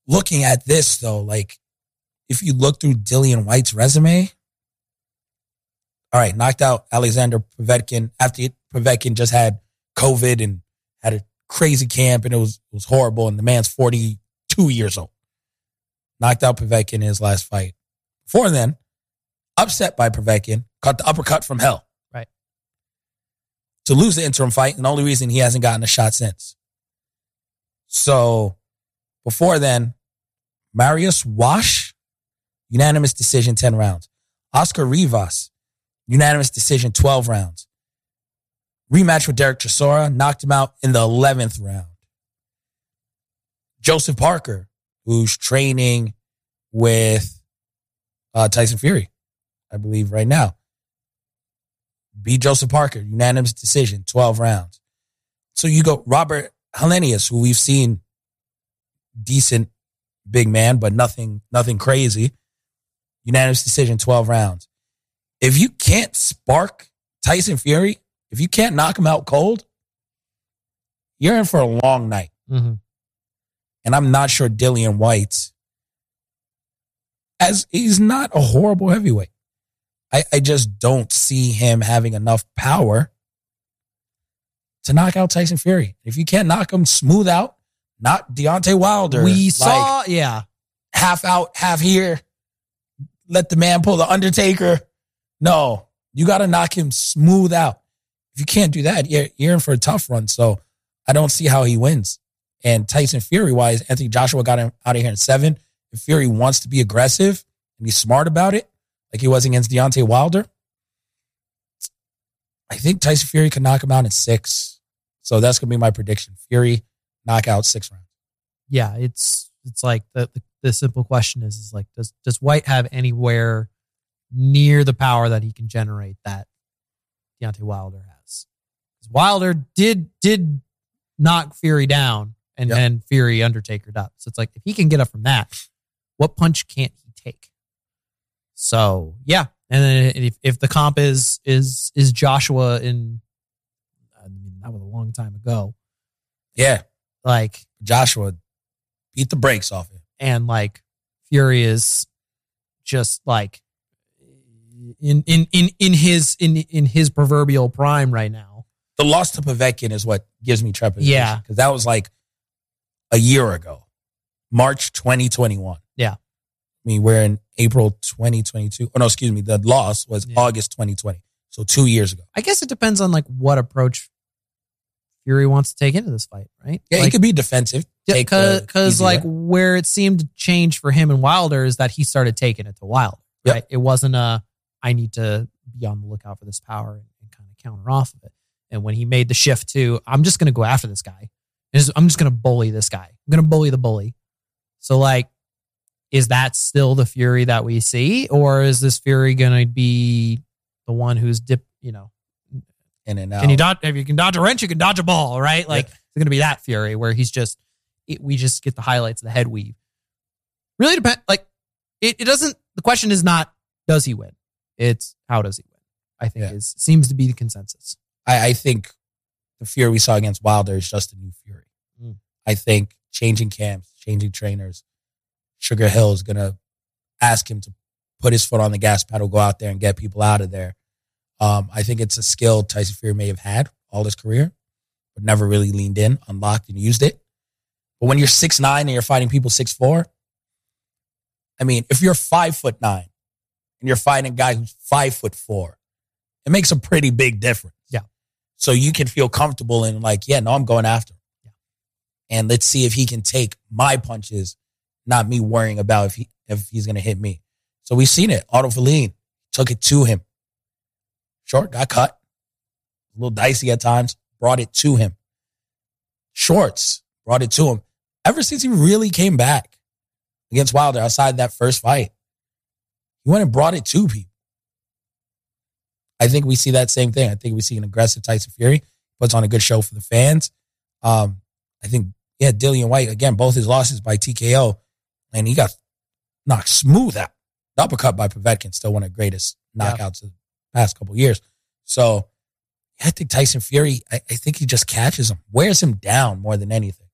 Looking at this though, like if you look through Dillian Whyte's resume, all right, knocked out Alexander Povetkin after Povetkin just had COVID and had a crazy camp and it was it was horrible. And the man's 42 years old. Knocked out Povetkin in his last fight. Before then, upset by Povetkin, caught the uppercut from hell. Right. To lose the interim fight, and the only reason he hasn't gotten a shot since. So before then, Mariusz Wach, unanimous decision, 10 rounds. Oscar Rivas, unanimous decision, 12 rounds. Rematch with Derek Chisora, knocked him out in the 11th round. Joseph Parker, who's training with uh, Tyson Fury, I believe, right now. Beat Joseph Parker, unanimous decision, 12 rounds. So you go Robert Helenius, who we've seen decent big man, but nothing, nothing crazy. Unanimous decision, 12 rounds. If you can't spark Tyson Fury, if you can't knock him out cold, you're in for a long night. Mm-hmm. And I'm not sure Dillian Whyte, as he's not a horrible heavyweight. I, I just don't see him having enough power to knock out Tyson Fury. If you can't knock him smooth out, not Deontay Wilder. We like, saw, yeah, half out, half here. Let the man pull the Undertaker. No, You got to knock him smooth out. If you can't do that, you're, you're in for a tough run. So I don't see how he wins. And Tyson Fury wise, Anthony Joshua got him out of here in seven. If Fury wants to be aggressive and be smart about it, like he was against Deontay Wilder, I think Tyson Fury can knock him out in six. So that's gonna be my prediction. Fury knockout six rounds. Yeah, it's it's like the, the the simple question is is like does does Whyte have anywhere near the power that he can generate that Deontay Wilder has? Wilder did did knock Fury down and Yep. then Fury Undertaker up. So it's like if he can get up from that, what punch can't he take? So yeah, and then if, if the comp is is is Joshua in, I mean that was a long time ago. Yeah. Like Joshua beat the brakes off him. and like Fury is just like in in in in his in in his proverbial prime right now. The loss to Povetkin is what gives me trepidation. Yeah. Because that was like a year ago, March 2021. Yeah. I mean, we're in April 2022. Oh, no, excuse me. The loss was Yeah. August 2020. So two years ago. I guess it depends on like what approach Fury wants to take into this fight, right? Yeah, like, could be defensive. because like way. where it seemed to change for him and Wilder is that he started taking it to Wilder, Yep. right? It wasn't a I need to be on the lookout for this power and, and kind of counter off of it. And when he made the shift to I'm just going to go after this guy, just- I'm just going to bully this guy. I'm going to bully the bully. So like, is that still the Fury that we see, or is this Fury going to be the one who's dip? You know, in and out. can you dodge? If you can dodge a wrench, you can dodge a ball, right? Like Yeah. it's going to be that Fury where he's just it, we just get the highlights of the head weave. Really depend. Like it, it doesn't. The question is not does he win. It's how does he win. I think Yeah. is seems to be the consensus. I, I think the Fury we saw against Wilder is just a new Fury. Mm. I think changing camps, changing trainers, Sugar Hill is going to ask him to put his foot on the gas pedal, go out there and get people out of there. Um, I think it's a skill Tyson Fury may have had all his career, but never really leaned in, unlocked, and used it. But when you're six nine and you're fighting people six four, I mean, if you're five foot nine and you're fighting a guy who's five foot four, it makes a pretty big difference. Yeah. So you can feel comfortable and like, yeah, no, I'm going after him. And let's see if he can take my punches, not me worrying about if he if he's gonna hit me. So we've seen it. Otto Wallin took it to him. Short got cut. A little dicey at times. Brought it to him. Schwarz brought it to him. Ever since he really came back against Wilder outside that first fight, he went and brought it to people. I think we see that same thing. I think we see an aggressive Tyson Fury puts on a good show for the fans. Um, I think yeah, Dillian Whyte again, both his losses by TKO, and he got knocked smooth out. The uppercut by Povetkin, still one of the greatest Yeah. knockouts of the past couple years. So I think Tyson Fury, I, I think he just catches him, wears him down more than anything.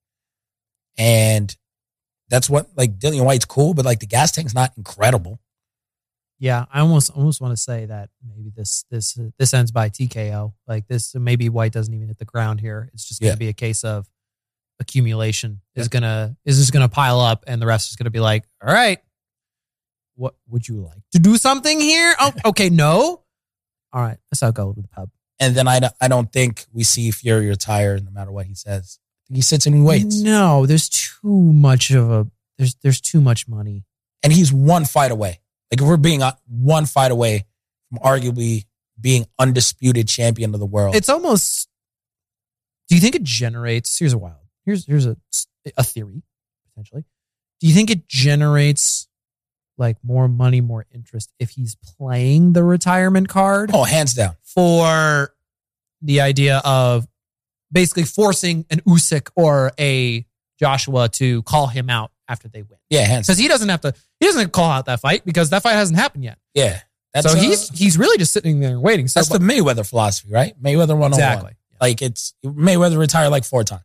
And that's what like Dillian Whyte's cool, but like the gas tank's not incredible. Yeah, I almost almost want to say that maybe this this this ends by TKO. Like this, maybe Whyte doesn't even hit the ground here. It's just going to Yeah. be a case of accumulation is Yeah. gonna is just gonna pile up, and the rest is gonna be like, all right, what would you like to do something here? Oh, okay, no. All right, let's all go to the pub. And then I, don't- I don't think we see Fury retire no matter what he says. He sits and he waits. No, there's too much of a there's there's too much money. And he's one fight away. Like if we're being uh, one fight away from arguably being undisputed champion of the world. It's almost. Do you think it generates? Here's a wild. Here's here's a a theory potentially. Do you think it generates like more money, more interest if he's playing the retirement card oh, hands down. for the idea of basically forcing an Usyk or a Joshua to call him out after they win? Yeah, hands Because he doesn't have to. He doesn't call out that fight because that fight hasn't happened yet. Yeah. That's, so uh, he's he's really just sitting there waiting. So that's the Mayweather philosophy, right? Mayweather one on exactly. one. Like it's Mayweather retired like four times.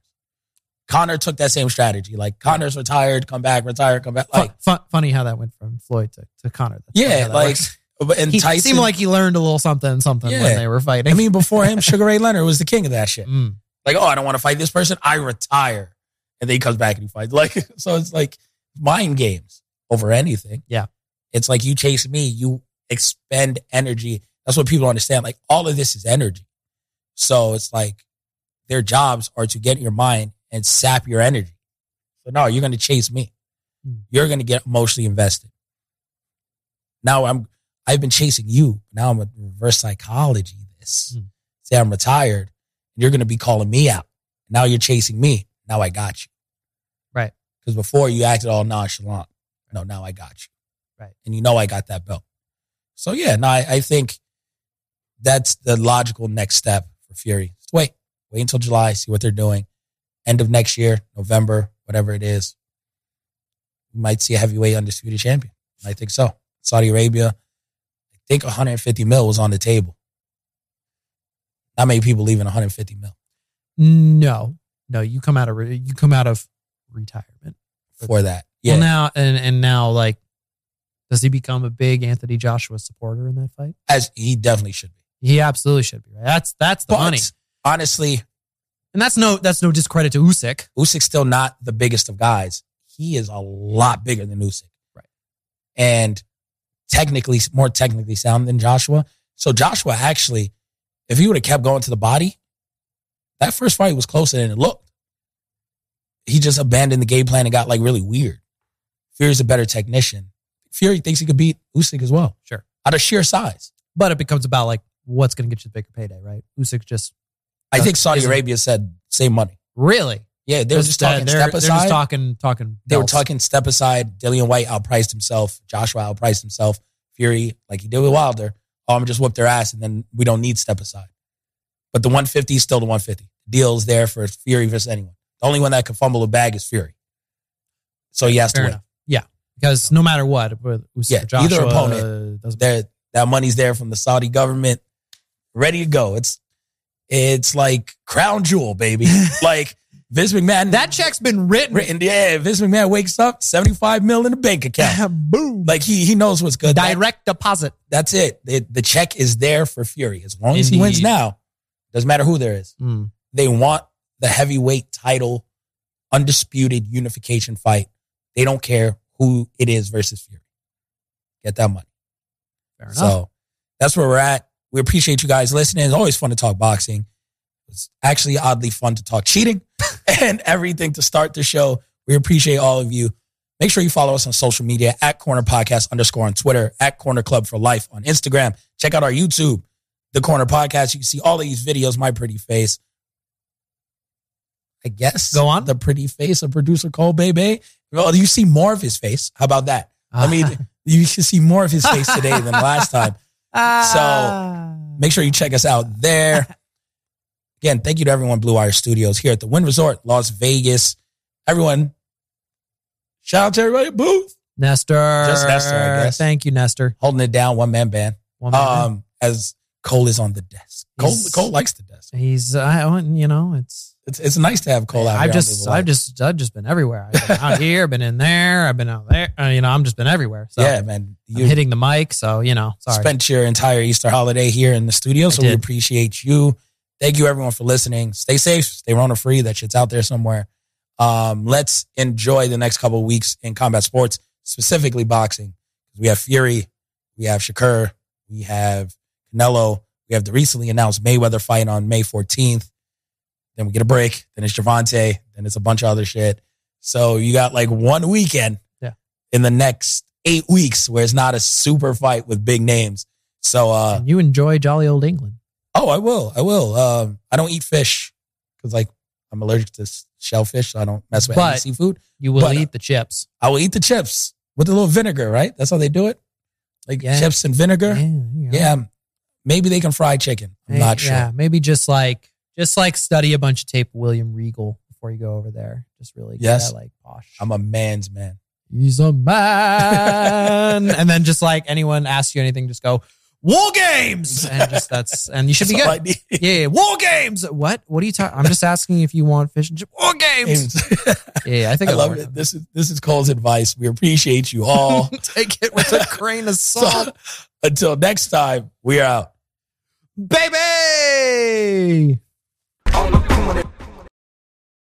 Conor took that same strategy. Like Conor's retired, come back, retire, come back. Like fun, funny how that went from Floyd to, to Connor. That's yeah, like but- and he Tyson seemed like he learned a little something, something Yeah. when they were fighting. I mean, before him, Sugar Ray Leonard was the king of that shit. Mm. Like, oh, I don't want to fight this person. I retire. And then he comes back and he fights. Like, so it's like mind games over anything. Yeah. It's like you chase me, you expend energy. That's what people understand. Like all of this is energy. So it's like their jobs are to get in your mind and sap your energy. So no, you're going to chase me. Hmm. You're going to get emotionally invested. Now I'm, I've been chasing you. Now I'm a reverse psychology this. Hmm. Say I'm retired. You're going to be calling me out. Now you're chasing me. Now I got you. Right. Because before you acted all nonchalant. No, now I got you. Right. And you know I got that belt. So yeah, no, I, I think that's the logical next step for Fury. Just wait. Wait until July, see what they're doing. End of next year, November, whatever it is. You might see a heavyweight undisputed champion. I think so. Saudi Arabia, I think 150 mil was on the table. Not many people leaving 150 mil No, no, you come out of re- you come out of retirement. for that. Yeah. Well, now and and now, like, does he become a big Anthony Joshua supporter in that fight? as he definitely should be. He absolutely should be. Right. That's that's the But money, honestly, and that's no that's no discredit to Usyk. Usyk's still not the biggest of guys. He is a lot bigger than Usyk. Right. And technically, more technically sound than Joshua. So Joshua actually, if he would have kept going to the body, that first fight was closer than it looked. He just abandoned the game plan and got like really weird. Fury's a better technician. Fury thinks he could beat Usyk as well. Sure. Out of sheer size. But it becomes about like what's going to get you the bigger payday, right? Usyk just I think Saudi Arabia said same money. really Yeah, they were just talking they're, step they're aside. just talking talking. They were talking step aside. Dillian Whyte outpriced himself. Joshua outpriced himself. Fury, like he did with Wilder, oh, I'm just whoop their ass, and then we don't need step aside. But the 150 is still the 150. Deal's there for Fury versus anyone. The only one that can fumble a bag is Fury. So he has Fair to win. enough. Yeah, because no matter what, Yeah, Joshua, either opponent, uh, There, that money's there from the Saudi government, ready to go. It's it's like crown jewel, baby. like Vince McMahon. that check's been written. written. Yeah, Vince McMahon wakes up, 75 mil in the bank account. Boom. Like he he knows what's good. That- Direct deposit. that's it. The, the check is there for Fury. As long as he wins now, doesn't matter who there is. Mm. They want the heavyweight title, undisputed unification fight. They don't care who it is versus Fury. Get that money. Fair enough. So that's where we're at. We appreciate you guys listening. It's always fun to talk boxing. It's actually oddly fun to talk cheating and everything to start the show. We appreciate all of you. Make sure you follow us on social media at Corner Podcast underscore on Twitter, at Corner Club for Life on Instagram. Check out our YouTube, The Corner Podcast. You can see all these videos, my pretty face. I guess. Go on. The pretty face of producer Coale Bay Bay. Well, you see more of his face. How about that? I mean, you should see more of his face today than last time. So Make sure you check us out there. Again, thank you to everyone, Blue Wire Studios here at the Wynn Resort, Las Vegas. Everyone, shout out to everybody at Booth, Nestor. Just Nestor, I guess. Thank you, Nestor. holding it down, one man band. One man. Um, as Coale is on the desk. Coale, He's- Coale likes the desk. He's, I, you know, it's. It's it's nice to have Coale out I've here. just, I've just, I've just been everywhere. I've been out here, been in there, I've been out there. Uh, you know, I'm just been everywhere. So yeah, man. I'm hitting the mic. So you know, sorry. spent your entire Easter holiday here in the studio, so we appreciate you. Thank you, everyone, for listening. Stay safe, stay Rona free. That shit's out there somewhere. Um, let's enjoy the next couple of weeks in combat sports, specifically boxing. We have Fury, we have Shakur, we have Canelo, we have the recently announced Mayweather fight on May 14th. Then we get a break. Then it's Gervonta. Then it's a bunch of other shit. So you got like one weekend Yeah. in the next eight weeks where it's not a super fight with big names. So, uh, and you enjoy jolly old England. oh, I will. I will. Um, I don't eat fish because like I'm allergic to shellfish. So I don't mess with any seafood. You will But, uh, eat the chips. I will eat the chips with a little vinegar, right? That's how they do it. Like Yeah. chips and vinegar. Yeah, Yeah. you know. Maybe they can fry chicken. I'm Hey, not sure. Yeah, maybe just like just like study a bunch of tape William Regal before you go over there. Just really get Yes. that like posh. I'm a man's man. He's a man. and then just like anyone asks you anything, just go, War Games! And just that's and you should be That's all I good. need. Yeah, yeah, War Games! What? What are you talking? I'm just asking if you want fish and chips. War Games! Yeah, I think I I love learned it. This is this is Coale's advice. We appreciate you all. Take it with a grain of so, salt. until next time, we are out. Baby!